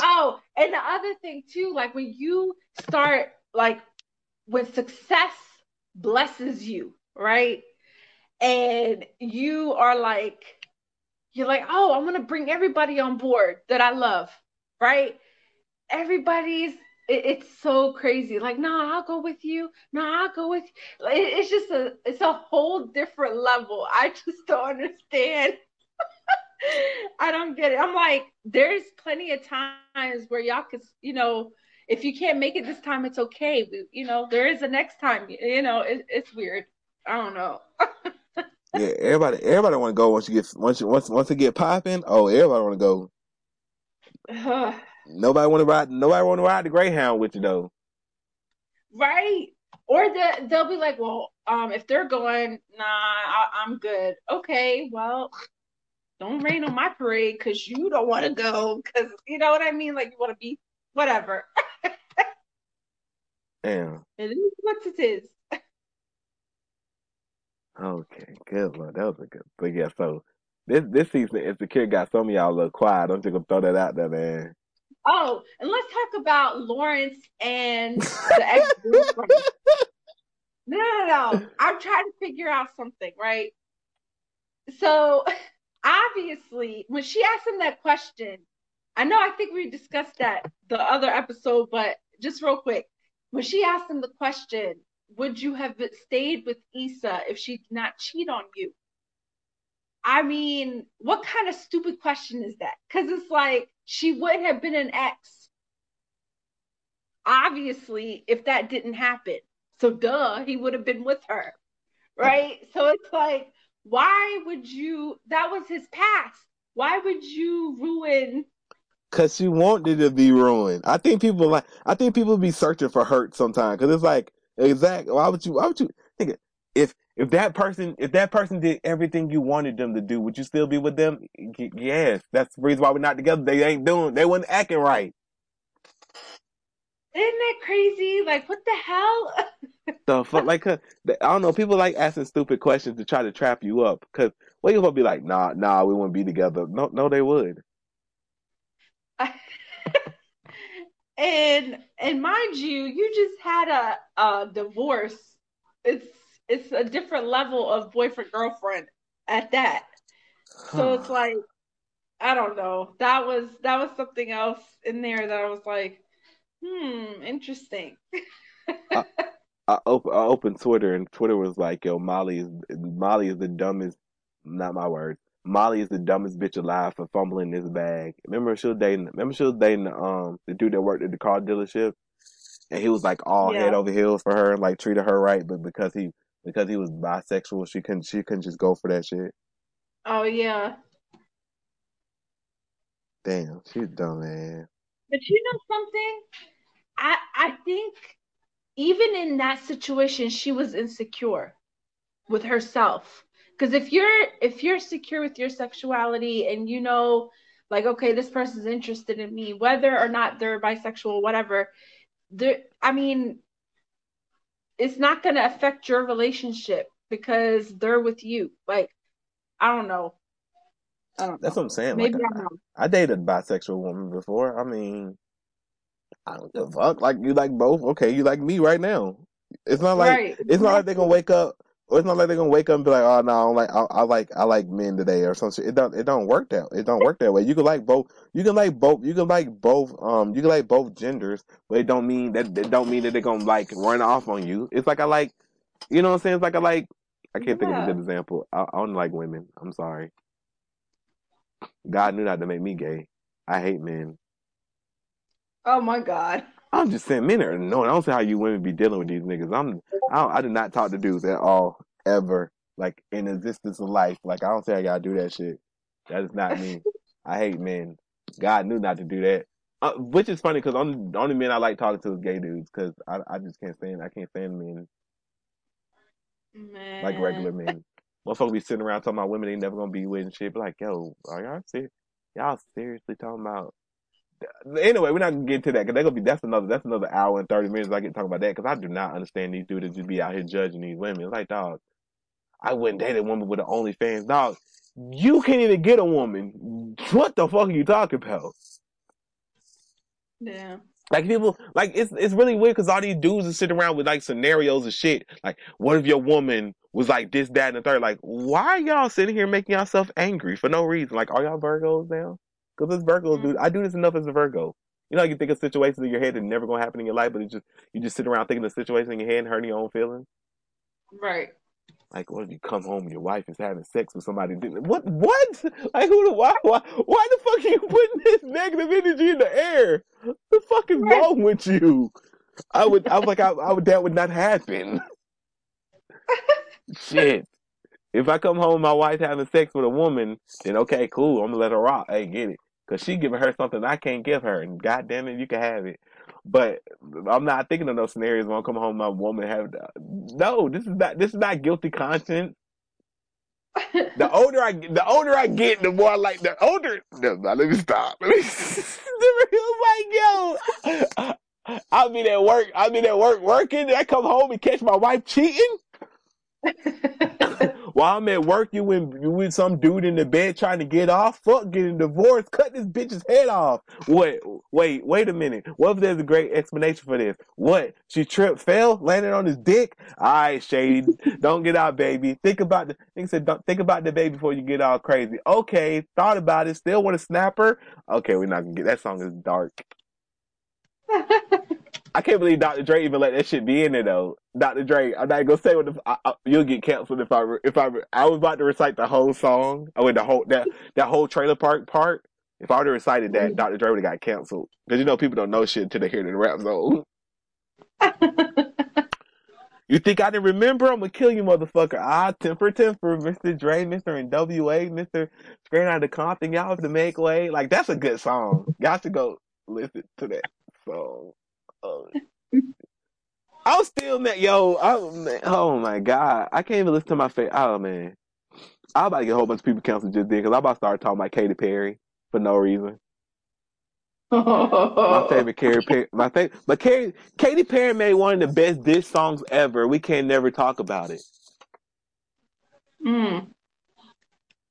oh, and the other thing too, like when you start, like when success blesses you, right? And you are like, you're like, oh, I'm gonna bring everybody on board that I love, right? Everybody's, it, it's so crazy. Like, no, nah, I'll go with you. No, nah, I'll go with you. It, it's just a, it's a whole different level. I just don't understand. I don't get it. I'm like, there's plenty of times where y'all could, you know, if you can't make it this time, it's okay. You know, there is a next time. You know, it, it's weird. I don't know. Yeah, everybody everybody wanna go once you get once you once once it get popping, oh everybody wanna go. Nobody wanna ride nobody wanna ride the Greyhound with you though. right. Or the, they'll be like, well, um, if they're going, nah, I, I'm good. Okay, well, don't rain on my parade because you don't want to go because you know what I mean. Like you want to be whatever. Damn. It is what it is. Okay, good lord, that was a good. But yeah, so this this season, if the kid got some of y'all a little quiet, I'm just gonna throw that out there, man. Oh, and let's talk about Lawrence and the ex girlfriend. no, no, no. I'm trying to figure out something, right? So obviously, when she asked him that question, I know I think we discussed that the other episode, but just real quick, when she asked him the question, would you have stayed with Issa if she did not cheat on you? I mean, what kind of stupid question is that? Because it's like she wouldn't have been an ex, obviously, if that didn't happen. So, duh, he would have been with her, right? so it's like, why would you? That was his past. Why would you ruin? Cause she wanted to be ruined. I think people like. I think people be searching for hurt sometimes. Cause it's like, exact. Why would you? Why would you think? If if that person if that person did everything you wanted them to do, would you still be with them? Yes. That's the reason why we're not together. They ain't doing. They wasn't acting right. Isn't that crazy? Like, what the hell? The fuck, like, I don't know. People like asking stupid questions to try to trap you up. Cause what you gonna be like? Nah, nah, we wouldn't be together. No, no, they would. and and mind you, you just had a, a divorce. It's it's a different level of boyfriend girlfriend at that. So it's like I don't know. That was that was something else in there that I was like, hmm, interesting. I, I, op- I opened Twitter and Twitter was like, "Yo, Molly is Molly is the dumbest." Not my words. Molly is the dumbest bitch alive for fumbling this bag. Remember she was dating. Remember she was dating um the dude that worked at the car dealership, and he was like all Yeah. head over heels for her, like treated her right, but because he because he was bisexual, she couldn't she couldn't just go for that shit. Oh yeah. Damn, she's dumb, man. But you know something? I I think even in that situation she was insecure with herself. Because if you're if you're secure with your sexuality and you know like okay this person's interested in me whether or not they're bisexual whatever there I mean it's not going to affect your relationship because they're with you. Like I don't know. I don't know. That's what I'm saying. Maybe like. I, I dated a bisexual woman before. I mean, I don't give a fuck. Like you like both. Okay, you like me right now. It's not like right. it's not like they're gonna wake up. Or it's not like they're gonna wake up and be like, "Oh no, I don't like I, I like I like men today" or something. It don't it don't work that it don't work that way. You can like both. You can like both. You can like both. Um, you can like both genders, but it don't mean that it don't mean that they're gonna like run off on you. It's like I like, you know what I'm saying? It's like I like. I can't think of a good example. I, I don't like women. I'm sorry. God knew not to make me gay. I hate men. Oh my god. I'm just saying, men are annoying. I don't see how you women be dealing with these niggas. I'm, I, don't, I do not talk to dudes at all, ever, like in existence of life. Like I don't say I gotta do that shit. That is not me. I hate men. God knew not to do that. Uh, which is funny because only the only men I like talking to is gay dudes because I I just can't stand I can't stand men Man. like regular men. Motherfuckers be sitting around talking about women they never gonna be with and shit. Be like, yo, are y'all serious? Y'all seriously talking about? Anyway, we're not gonna get into that because gonna be that's another that's another hour and thirty minutes. I get talking about that because I do not understand these dudes that just be out here judging these women. It's like, dog, I wouldn't date a woman with an OnlyFans, dog. You can't even get a woman. What the fuck are you talking about? Yeah. Like people, like it's it's really weird because all these dudes are sitting around with like scenarios and shit. Like, what if your woman was like this, that, and the third? Like, why are y'all sitting here making yourself angry for no reason? Like, are y'all Virgos now? Because it's Virgos, dude. Mm-hmm. I do this enough as a Virgo. You know, you think of situations in your head that never gonna happen in your life, but it's just you just sit around thinking the situation in your head and hurting your own feelings. Right. Like, what if you come home and your wife is having sex with somebody? What? What? Like, who? The, why? Why? Why the fuck are you putting this negative energy in the air? What the fuck is Right. wrong with you? I would. I was like, I, I would. That would not happen. Shit. If I come home, my wife having sex with a woman, then okay, cool. I'm gonna let her rock. Hey, get it? Cause she giving her something I can't give her, and god damn it, you can have it. But I'm not thinking of those scenarios when I come home, my woman have no. This is not. This is not guilty conscience. The older I get, the older I get, the more I like. The older. No, no, let me stop. Let me. was like, yo, I'll be at work. I'll be at work working. And I come home and catch my wife cheating. While I'm at work, you with you with some dude in the bed trying to get off. Fuck getting divorced. Cut this bitch's head off. Wait, wait, wait a minute. What if there's a great explanation for this? What? She tripped, fell, landed on his dick. All right, Shady, don't get out, baby. Think about the. Think said, don't think about the baby before you get all crazy. Okay, thought about it. Still want to snap her. Okay, we're not gonna get that song is dark. I can't believe Dr. Dre even let that shit be in there though. Dr. Dre, I'm not gonna say what the, I, I, you'll get canceled if I if I I was about to recite the whole song. I mean the whole that that whole trailer park part. If I would have recited that, Dr. Dre would have got canceled because you know people don't know shit until they hear the rap zone. You think I didn't remember? I'm gonna kill you, motherfucker. Ah, temper, temper, Mr. Dre, Mr. NWA, Mr. Straight Out of Compton. Y'all have to make way. Like that's a good song. Y'all should go listen to that song. Oh. I'm still man, yo. Oh, man, oh my god, I can't even listen to my favorite. Oh man, I'm about to get a whole bunch of people canceled just then because I'm about to start talking about Katy Perry for no reason. My favorite Katy Perry, my favorite, but Katy, Katy Perry made one of the best diss songs ever. We can't never talk about it. Mm.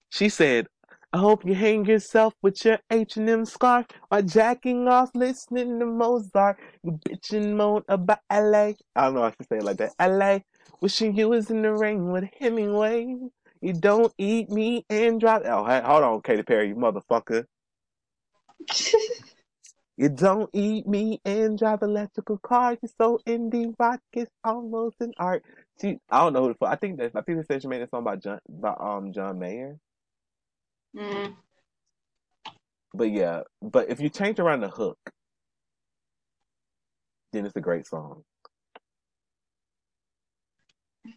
She said, "I hope you hang yourself with your H and M scarf while jacking off, listening to Mozart. You bitchin' moan about L.A. I don't know if I should say it like that. L.A. Wishing you was in the rain with Hemingway. You don't eat me and drive. Oh, hey, hold on, Katy Perry, you motherfucker. You don't eat me and drive electrical cars. You're so indie rock, it's almost an art. She, I don't know who the fuck. I think that I think they said she made a song by John, by um John Mayer. Mm. But yeah, but if you change around the hook, then it's a great song.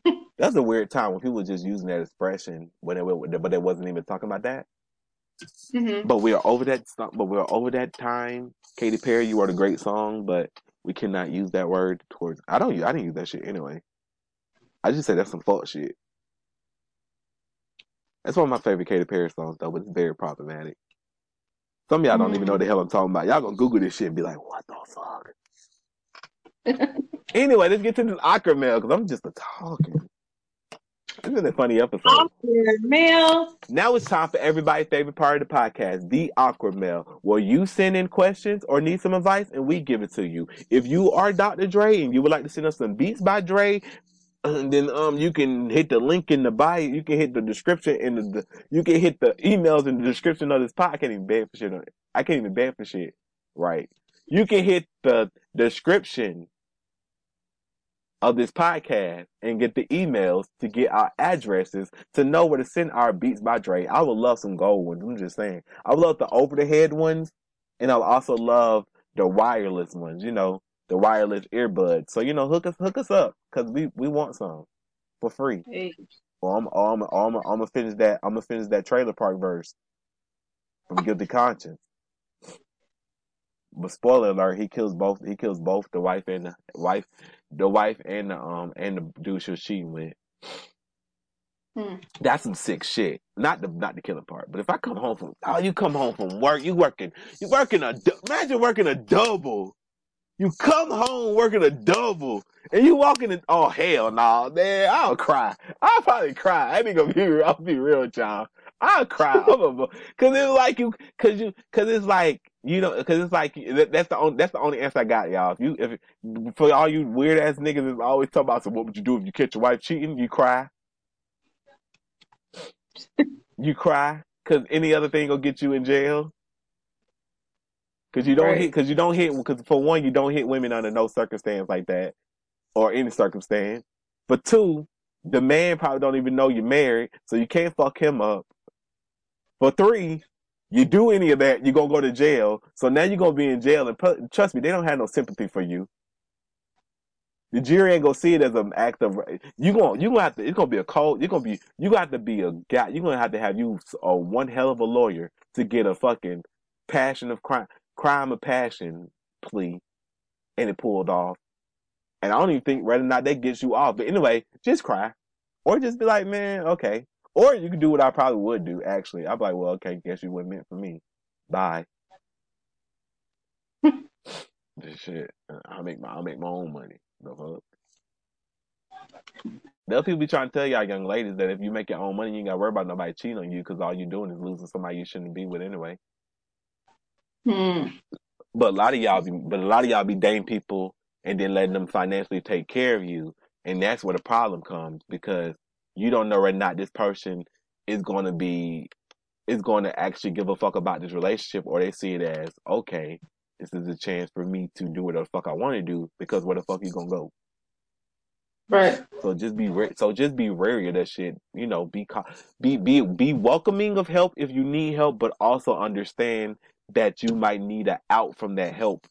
That's a weird time when people were just using that expression when it but they wasn't even talking about that. hmm But we are over that. But we're over that time. Katy Perry, you wrote a great song, but we cannot use that word towards. I don't. I didn't use that shit anyway. I just said that's some fuck shit. That's one of my favorite Katy Perry songs, though, but it's very problematic. Some of y'all don't even know the hell I'm talking about. Y'all gonna Google this shit and be like, "What the fuck?" anyway, let's get to this awkward mail because I'm just a talking. This is a funny episode. Awkward mail. Now it's time for everybody's favorite part of the podcast, the awkward mail, where you send in questions or need some advice and we give it to you. If you are Dr. Dre and you would like to send us some beats by Dre, then um you can hit the link in the bio. You can hit the description in the, the you can hit the emails in the description of this podcast. I can't even beg for shit. On it. I can't even beg for shit. Right. You can hit the description of this podcast and get the emails to get our addresses to know where to send our beats by Dre. I would love some gold ones. I'm just saying. I would love the over the head ones, and I'll also love the wireless ones. You know, the wireless earbuds. So you know, hook us hook us up because we we want some for free. Hey. Well, I'm I'm I'm I'm gonna finish that. I'm gonna finish that trailer park verse from Guilty Conscience. but spoiler alert, he kills both. He kills both the wife and the wife, the wife and the um and the dude she was cheating with. Hmm. That's some sick shit. Not the not the killing part, but if I come home from oh, you come home from work, you working, you working a imagine working a double. You come home working a double, and you walking in. Oh hell no, nah, man! I'll cry. I'll probably cry. I ain't gonna be. real- I'll be real, with y'all. I'll cry. I'm a, cause it's like you, cause you, cause it's like you know, cause it's like that- that's the only that's the only answer I got, y'all. If you if for all you weird ass niggas is always talking about, so what would you do if you catch your wife cheating? You cry. You cry because any other thing will get you in jail. Because you don't Right. hit. Because you don't hit. Because for one, you don't hit women under no circumstance like that, or any circumstance. For two, the man probably don't even know you're married, so you can't fuck him up. For three, you do any of that, you're gonna go to jail. So now you're gonna be in jail, and pu- trust me, they don't have no sympathy for you. The jury ain't gonna see it as an act of you gonna you gonna have to. It's gonna be a cold. You're gonna be you got to be a guy. You're gonna have to have you a one hell of a lawyer to get a fucking passion of crime, crime of passion plea, and it pulled off. And I don't even think whether or not that gets you off. But anyway, just cry, or just be like, man, okay. Or you can do what I probably would do. Actually, I'd be like, well, okay, guess you weren't meant for me. Bye. This shit. I make my I make my own money. The fuck. They'll people be trying to tell y'all young ladies that if you make your own money, you ain't got to worry about nobody cheating on you because all you're doing is losing somebody you shouldn't be with anyway. Hmm. But a lot of y'all be, but a lot of y'all be dating people and then letting them financially take care of you, and that's where the problem comes because you don't know whether or not this person is going to be is going to actually give a fuck about this relationship, or they see it as okay, this is a chance for me to do whatever the fuck I want to do because where the fuck you gonna go? Right. So just be re- so just be wary of that shit. You know, be be be be welcoming of help if you need help, but also understand that you might need an out from that help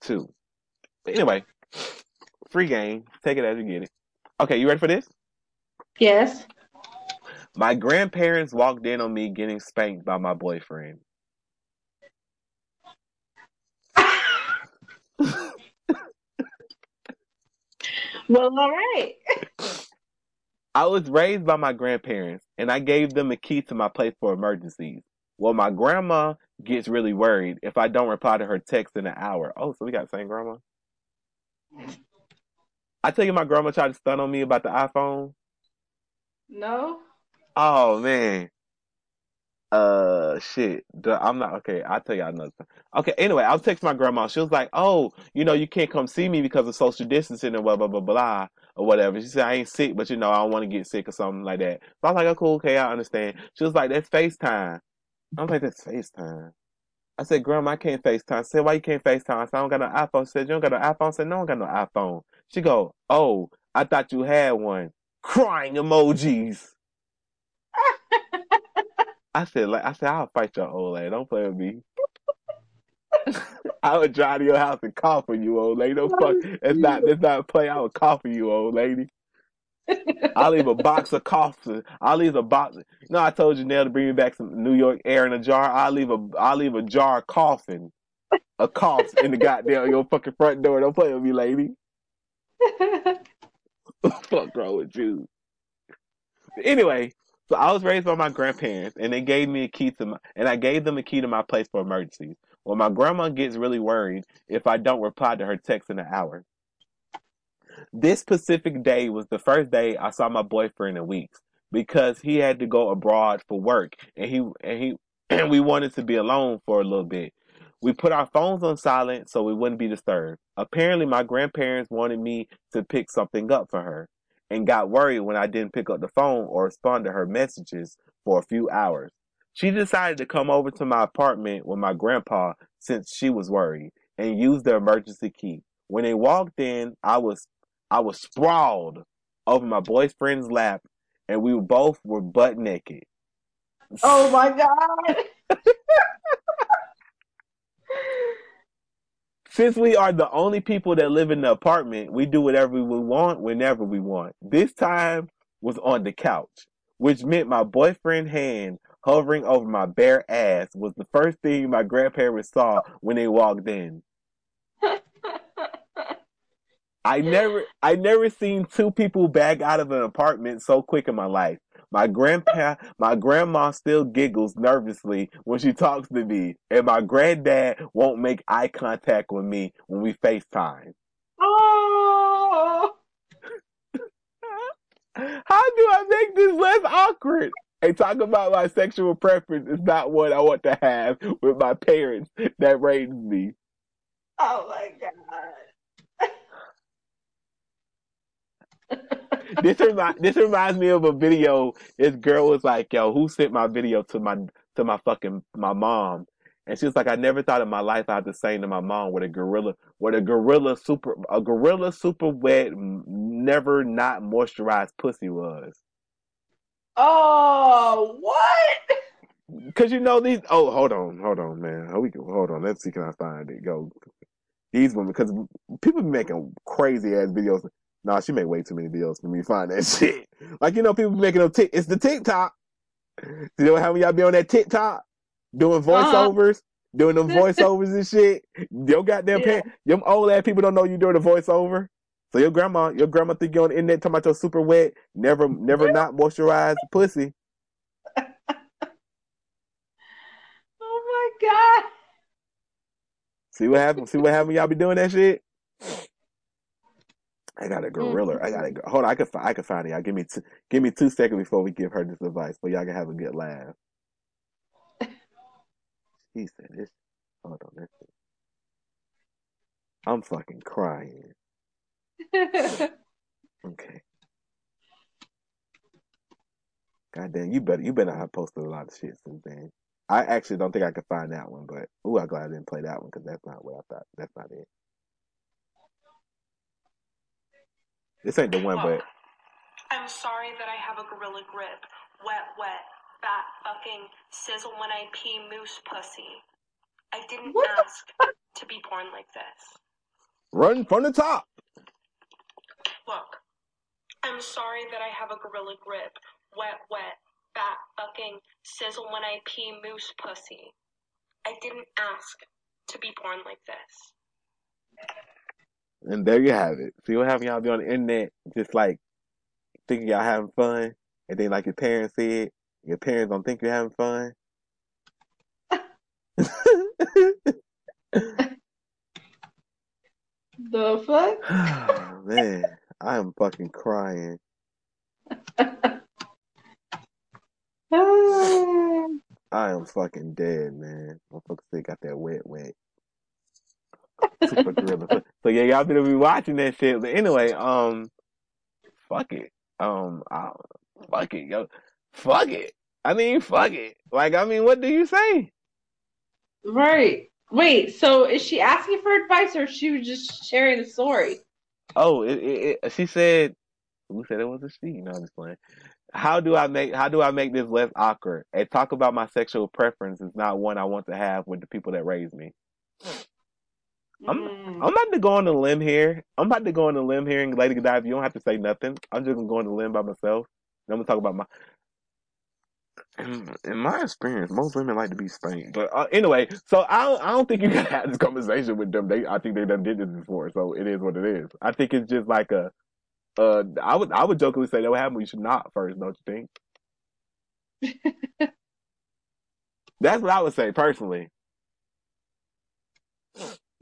too. But anyway, free game. Take it as you get it. Okay, you ready for this? Yes. My grandparents walked in on me getting spanked by my boyfriend. Well, all right. I was raised by my grandparents, and I gave them a key to my place for emergencies. Well, my grandma gets really worried if I don't reply to her text in an hour. Oh, so we got the same grandma. I tell you, my grandma tried to stun on me about the iPhone. No. Oh man. Uh, shit. I'm not okay. I'll tell y'all another time. Okay. Anyway, I was texting my grandma. She was like, "Oh, you know, you can't come see me because of social distancing and blah blah blah blah or whatever." She said, "I ain't sick, but you know, I don't want to get sick or something like that." So I was like, "Oh, cool, okay, I understand." She was like, "That's FaceTime." I'm like, "That's FaceTime." I said, "Grandma, I can't FaceTime." I said, "Why you can't FaceTime?" I said, "I don't got no iPhone." She said, "You don't got no iPhone?" I said, "No, I don't got no iPhone." She go, "Oh, I thought you had one." Crying emojis. I said, like, I said, I'll fight your old lady. Don't play with me. I would drive to your house and cough on you, old lady. Don't fuck. It's not. It's not play. I would cough on you, old lady. I'll leave a box of coughs. I'll leave a box. No, I told you now to bring me back some New York air in a jar. I'll leave a. I'll leave a jar of coughing, a cough in the goddamn your fucking front door. Don't play with me, lady. fuck wrong with you? Anyway, so I was raised by my grandparents, and they gave me a key to my, and I gave them a key to my place for emergencies. Well, my grandma gets really worried if I don't reply to her text in an hour. This specific day was the first day I saw my boyfriend in weeks because he had to go abroad for work, and he and he and we wanted to be alone for a little bit. We put our phones on silent so we wouldn't be disturbed. Apparently, my grandparents wanted me to pick something up for her and got worried when I didn't pick up the phone or respond to her messages for a few hours. She decided to come over to my apartment with my grandpa since she was worried and used the emergency key. When they walked in, I was I was sprawled over my boyfriend's lap and we both were butt naked. oh my god. Since we are the only people that live in the apartment, we do whatever we want whenever we want. This time was on the couch, which meant my boyfriend's hand hovering over my bare ass was the first thing my grandparents saw when they walked in. I never, I never seen two people back out of an apartment so quick in my life. My grandpa, my grandma still giggles nervously when she talks to me, and my granddad won't make eye contact with me when we FaceTime. oh. How do I make this less awkward? Hey, talk about my sexual preference is not what I want to have with my parents that raised me. Oh my god. This remind, this reminds me of a video. This girl was like, "Yo, who sent my video to my to my fucking my mom?" And she was like, "I never thought in my life I'd to say to my mom what a gorilla, what a gorilla super, a gorilla super wet, never not moisturized pussy was." Oh, what? Cause you know these. Oh, hold on, hold on, man. We can hold on. Let's see. Can I find it? Go. These women, because people be making crazy ass videos. Nah, she made way too many videos for me to find that shit. Like you know, people making them. Tick it's the TikTok. You know how many y'all be on that TikTok doing Uh-huh. voiceovers, doing them voiceovers and shit. Your goddamn Yeah. parents, them old ass people don't know you doing a voiceover. So your grandma, your grandma think you on the internet talking about your super wet, never, never not moisturized pussy. Oh my god. See what happened? See what happened? Y'all be doing that shit. I got a gorilla. I got a mm-hmm. hold on. I could I could find it. Y'all give me two, give me two seconds before we give her this advice, but y'all can have a good laugh. He said this. Hold on. This. I'm fucking crying. Okay. God damn, you better you better have posted a lot of shit since then. I actually don't think I could find that one, but ooh, I'm glad I didn't play that one because that's not what I thought. That's not it. This ain't the one, but I'm sorry that I have a gorilla grip. Wet, wet, fat, fucking sizzle when I pee moose pussy. I didn't What ask to be born like this. run from the top. Look, I'm sorry that I have a gorilla grip. Wet, wet, fat, fucking sizzle when I pee moose pussy. I didn't ask to be born like this. And there you have it. See what happened? Y'all be on the internet, just like thinking y'all having fun, and then like your parents said, your parents don't think you're having fun. The fuck? Oh, man, I am fucking crying. I am fucking dead, man. Motherfuckers still got that wet, wet. Super gorilla. So, so yeah, y'all better be watching that shit. But anyway, um, fuck it. Um, I, fuck it, yo, fuck it. I mean, fuck it. Like, I mean, what do you say? Right. Wait, so is she asking for advice or she was just sharing the story? Oh, it, it, it, she said, who said it was a she? You No, I'm just playing. How do I make how do I make this less awkward? And talk about my sexual preference is not one I want to have with the people that raised me. I'm Mm. I'm about to go on a limb here. I'm about to go on a limb here and Lady Godiva, you don't have to say nothing. I'm just gonna go on a limb by myself. And I'm gonna talk about my in, in my experience, most women like to be spanked. But uh, anyway, so I don't, I don't think you can have this conversation with them. They I think they done did this before, so it is what it is. I think it's just like a uh I would I would jokingly say that would happen. You should not first, don't you think? That's what I would say personally.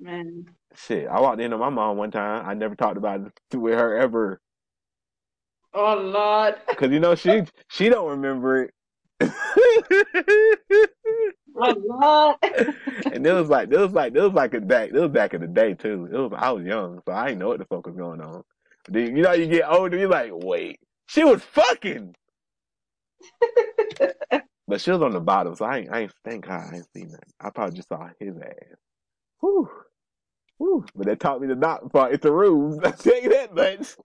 Man. Shit, I walked into my mom one time. I never talked about it with her ever, Oh Lord. cause you know she she don't remember it. Oh Lord. and it was like it was like it was like a day. It was back in the day too. It was I was young, so I didn't know what the fuck was going on. Then, you know, you get older, you're like, wait, she was fucking. But she was on the bottom, so I ain't, I ain't thank God I ain't seen that. I probably just saw his ass. Whew. Whew. But that taught me to not fall into rooms. I tell you that much.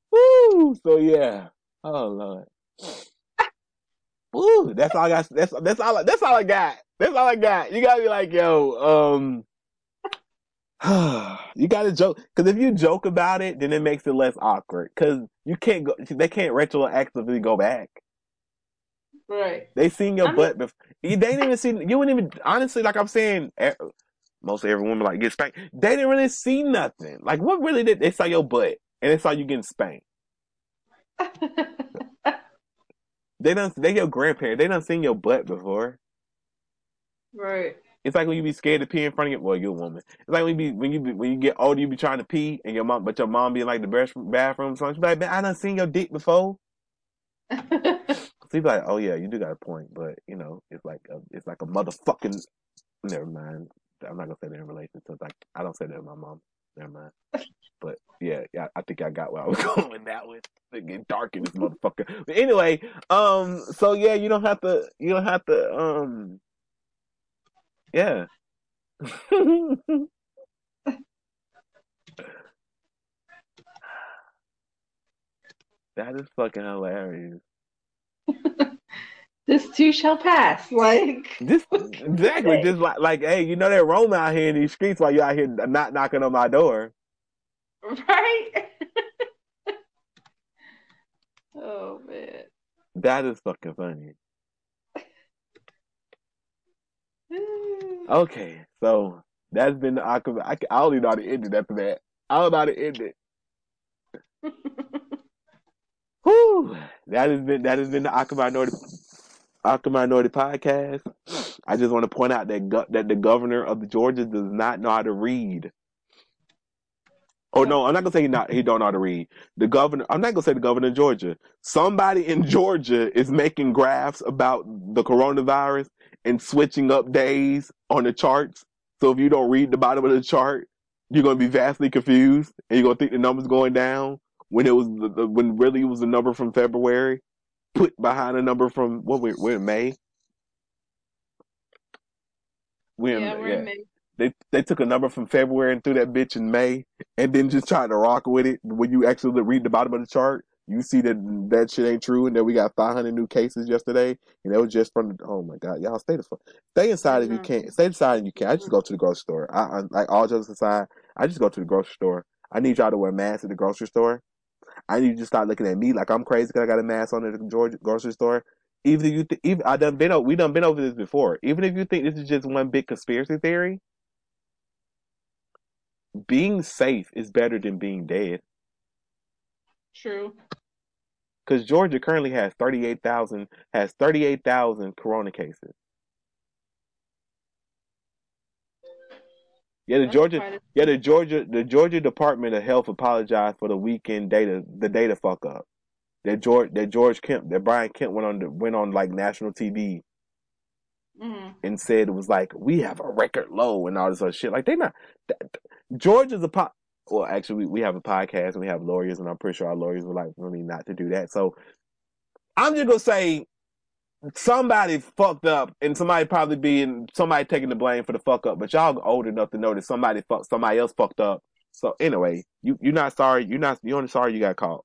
Woo! So yeah. Oh Lord. Woo! That's all I got. That's that's all. I, that's all I got. That's all I got. You gotta be like, yo, um, you gotta joke because if you joke about it, then it makes it less awkward. Because you can't go. They can't retroactively go back. Right. They seen your I mean- butt before. You, they didn't even see. You wouldn't even. Honestly, like I'm saying, most every woman like get spanked. They didn't really see nothing. Like what really did they saw your butt and they saw you getting spanked. They don't. They your grandparents. They don't seen your butt before. right. It's like when you be scared to pee in front of your well, you're a woman. It's like when you be when you be, when you get older, you be trying to pee and your mom, but your mom be in like the bathroom, bathroom. So she be like, man, I done seen your dick before. So you like, oh yeah, you do got a point, but you know, it's like a, it's like a motherfucking. Never mind. I'm not gonna say that in relation to like I don't say that to my mom. Never mind. But yeah, yeah, I think I got where I was going that one. It get dark in this motherfucker. But anyway, um, so yeah, you don't have to. You don't have to. Um, yeah. that is fucking hilarious. this too shall pass. Like this exactly, just like like, hey, you know that Rome out here in these streets while you're out here not knocking on my door. right. oh man. That is fucking funny. Okay, so that's been the Aquaman. I, I don't even know how to end it after that. I don't know how to end it. Whew. That has been that has been the Awkward Minority Awkward Minority podcast. I just want to point out that go, that the governor of the Georgia does not know how to read. Oh no, I'm not gonna say he not he don't know how to read. The governor I'm not gonna say the governor of Georgia. Somebody in Georgia is making graphs about the coronavirus and switching up days on the charts. So if you don't read the bottom of the chart, you're gonna be vastly confused and you're gonna think the number's going down when it was the, the, when really it was the number from February put behind a number from what we're, we're in May. We're in, yeah, we're yeah. in May. They they took a number from February and threw that bitch in May, and then just tried to rock with it. When you actually read the bottom of the chart, you see that that shit ain't true, and that we got 500 new cases yesterday, and that was just from. The, oh my god, y'all stay the fuck, stay inside if you Mhm. can. Stay inside if you can't. I just go to the grocery store. I, I like all jokes aside, I just go to the grocery store. I need y'all to wear masks at the grocery store. I need you to start looking at me like I'm crazy because I got a mask on at the Georgia grocery store. Even if you, th- even I done been over, we done been over this before. Even if you think this is just one big conspiracy theory, being safe is better than being dead. True. Because Georgia currently has thirty eight thousand has thirty eight thousand corona cases. Yeah, the That's Georgia yeah the Georgia the Georgia Department of Health apologized for the weekend data the data fuck up. That George that George Kemp that Brian Kemp went on the, went on like national TV Mhm. and said it was like we have a record low and all this other shit. Like they not th- th- Georgia's a po- well actually we, we have a podcast and we have lawyers and I'm pretty sure our lawyers were like for me not to do that. So I'm just gonna say somebody fucked up and somebody probably being somebody taking the blame for the fuck up, but y'all old enough to know that somebody fuck somebody else fucked up. So anyway, you you're not sorry. You're not you're only sorry you got caught.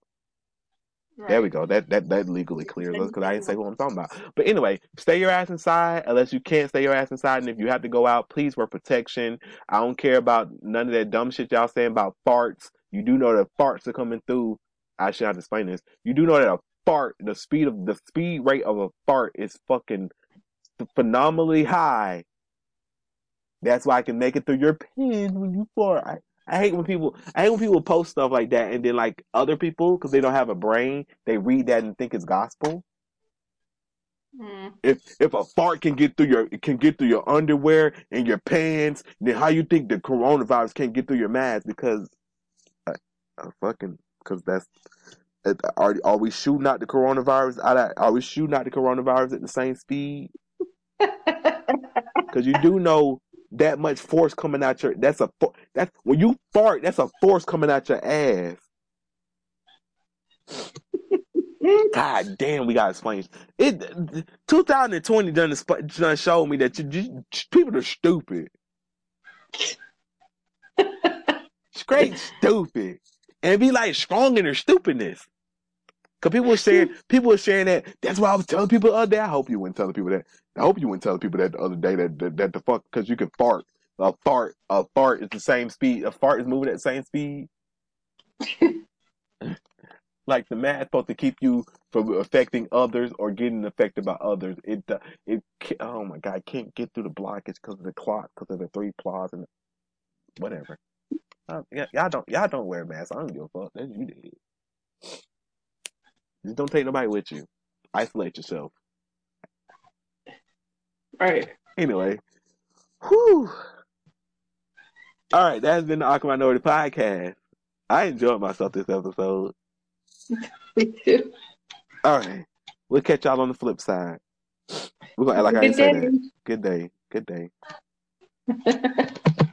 There we go. That that that legally clears us because I didn't say who I'm talking about. But anyway, stay your ass inside unless you can't stay your ass inside. And if you have to go out, please wear protection. I don't care about none of that dumb shit y'all saying about farts. You do know that farts are coming through. I should have to explain this. You do know that a fart, the speed of the speed rate of a fart is fucking phenomenally high. That's why I can make it through your pins when you fart. I, I hate when people I hate when people post stuff like that and then like other people because they don't have a brain they read that and think it's gospel. Mm. If if a fart can get through your can get through your underwear and your pants, then how you think the coronavirus can't get through your mask? Because I, I fucking because that's are are we shooting out the coronavirus? Out Are we shooting out the coronavirus at the same speed? Because you do know that much force coming out your that's a that's when you fart that's a force coming out your ass. God damn, we gotta explain it. 2020 done, done showed me that you, you, people are stupid, straight stupid, and be like strong in their stupidness. Cause people were sharing, people were sharing that. That's why I was telling people the other day. I hope you weren't telling people that. I hope you weren't telling people that the other day that that, that the fuck because you can fart. A fart, a fart is the same speed. A fart is moving at the same speed. like the math supposed to keep you from affecting others or getting affected by others. It uh, it oh my god, I can't get through the blockage because of the clock, because of the three plots and whatever. Uh, y'all don't y'all don't wear masks. I don't give a fuck. That's you did. Just don't take nobody with you. Isolate yourself. Right. Anyway, whew. All right, that's been the Awkward Minority Podcast. I enjoyed myself this episode. Me too. All right, we'll catch y'all on the flip side. We're gonna act like I Good didn't say that. day. Good day. Good day.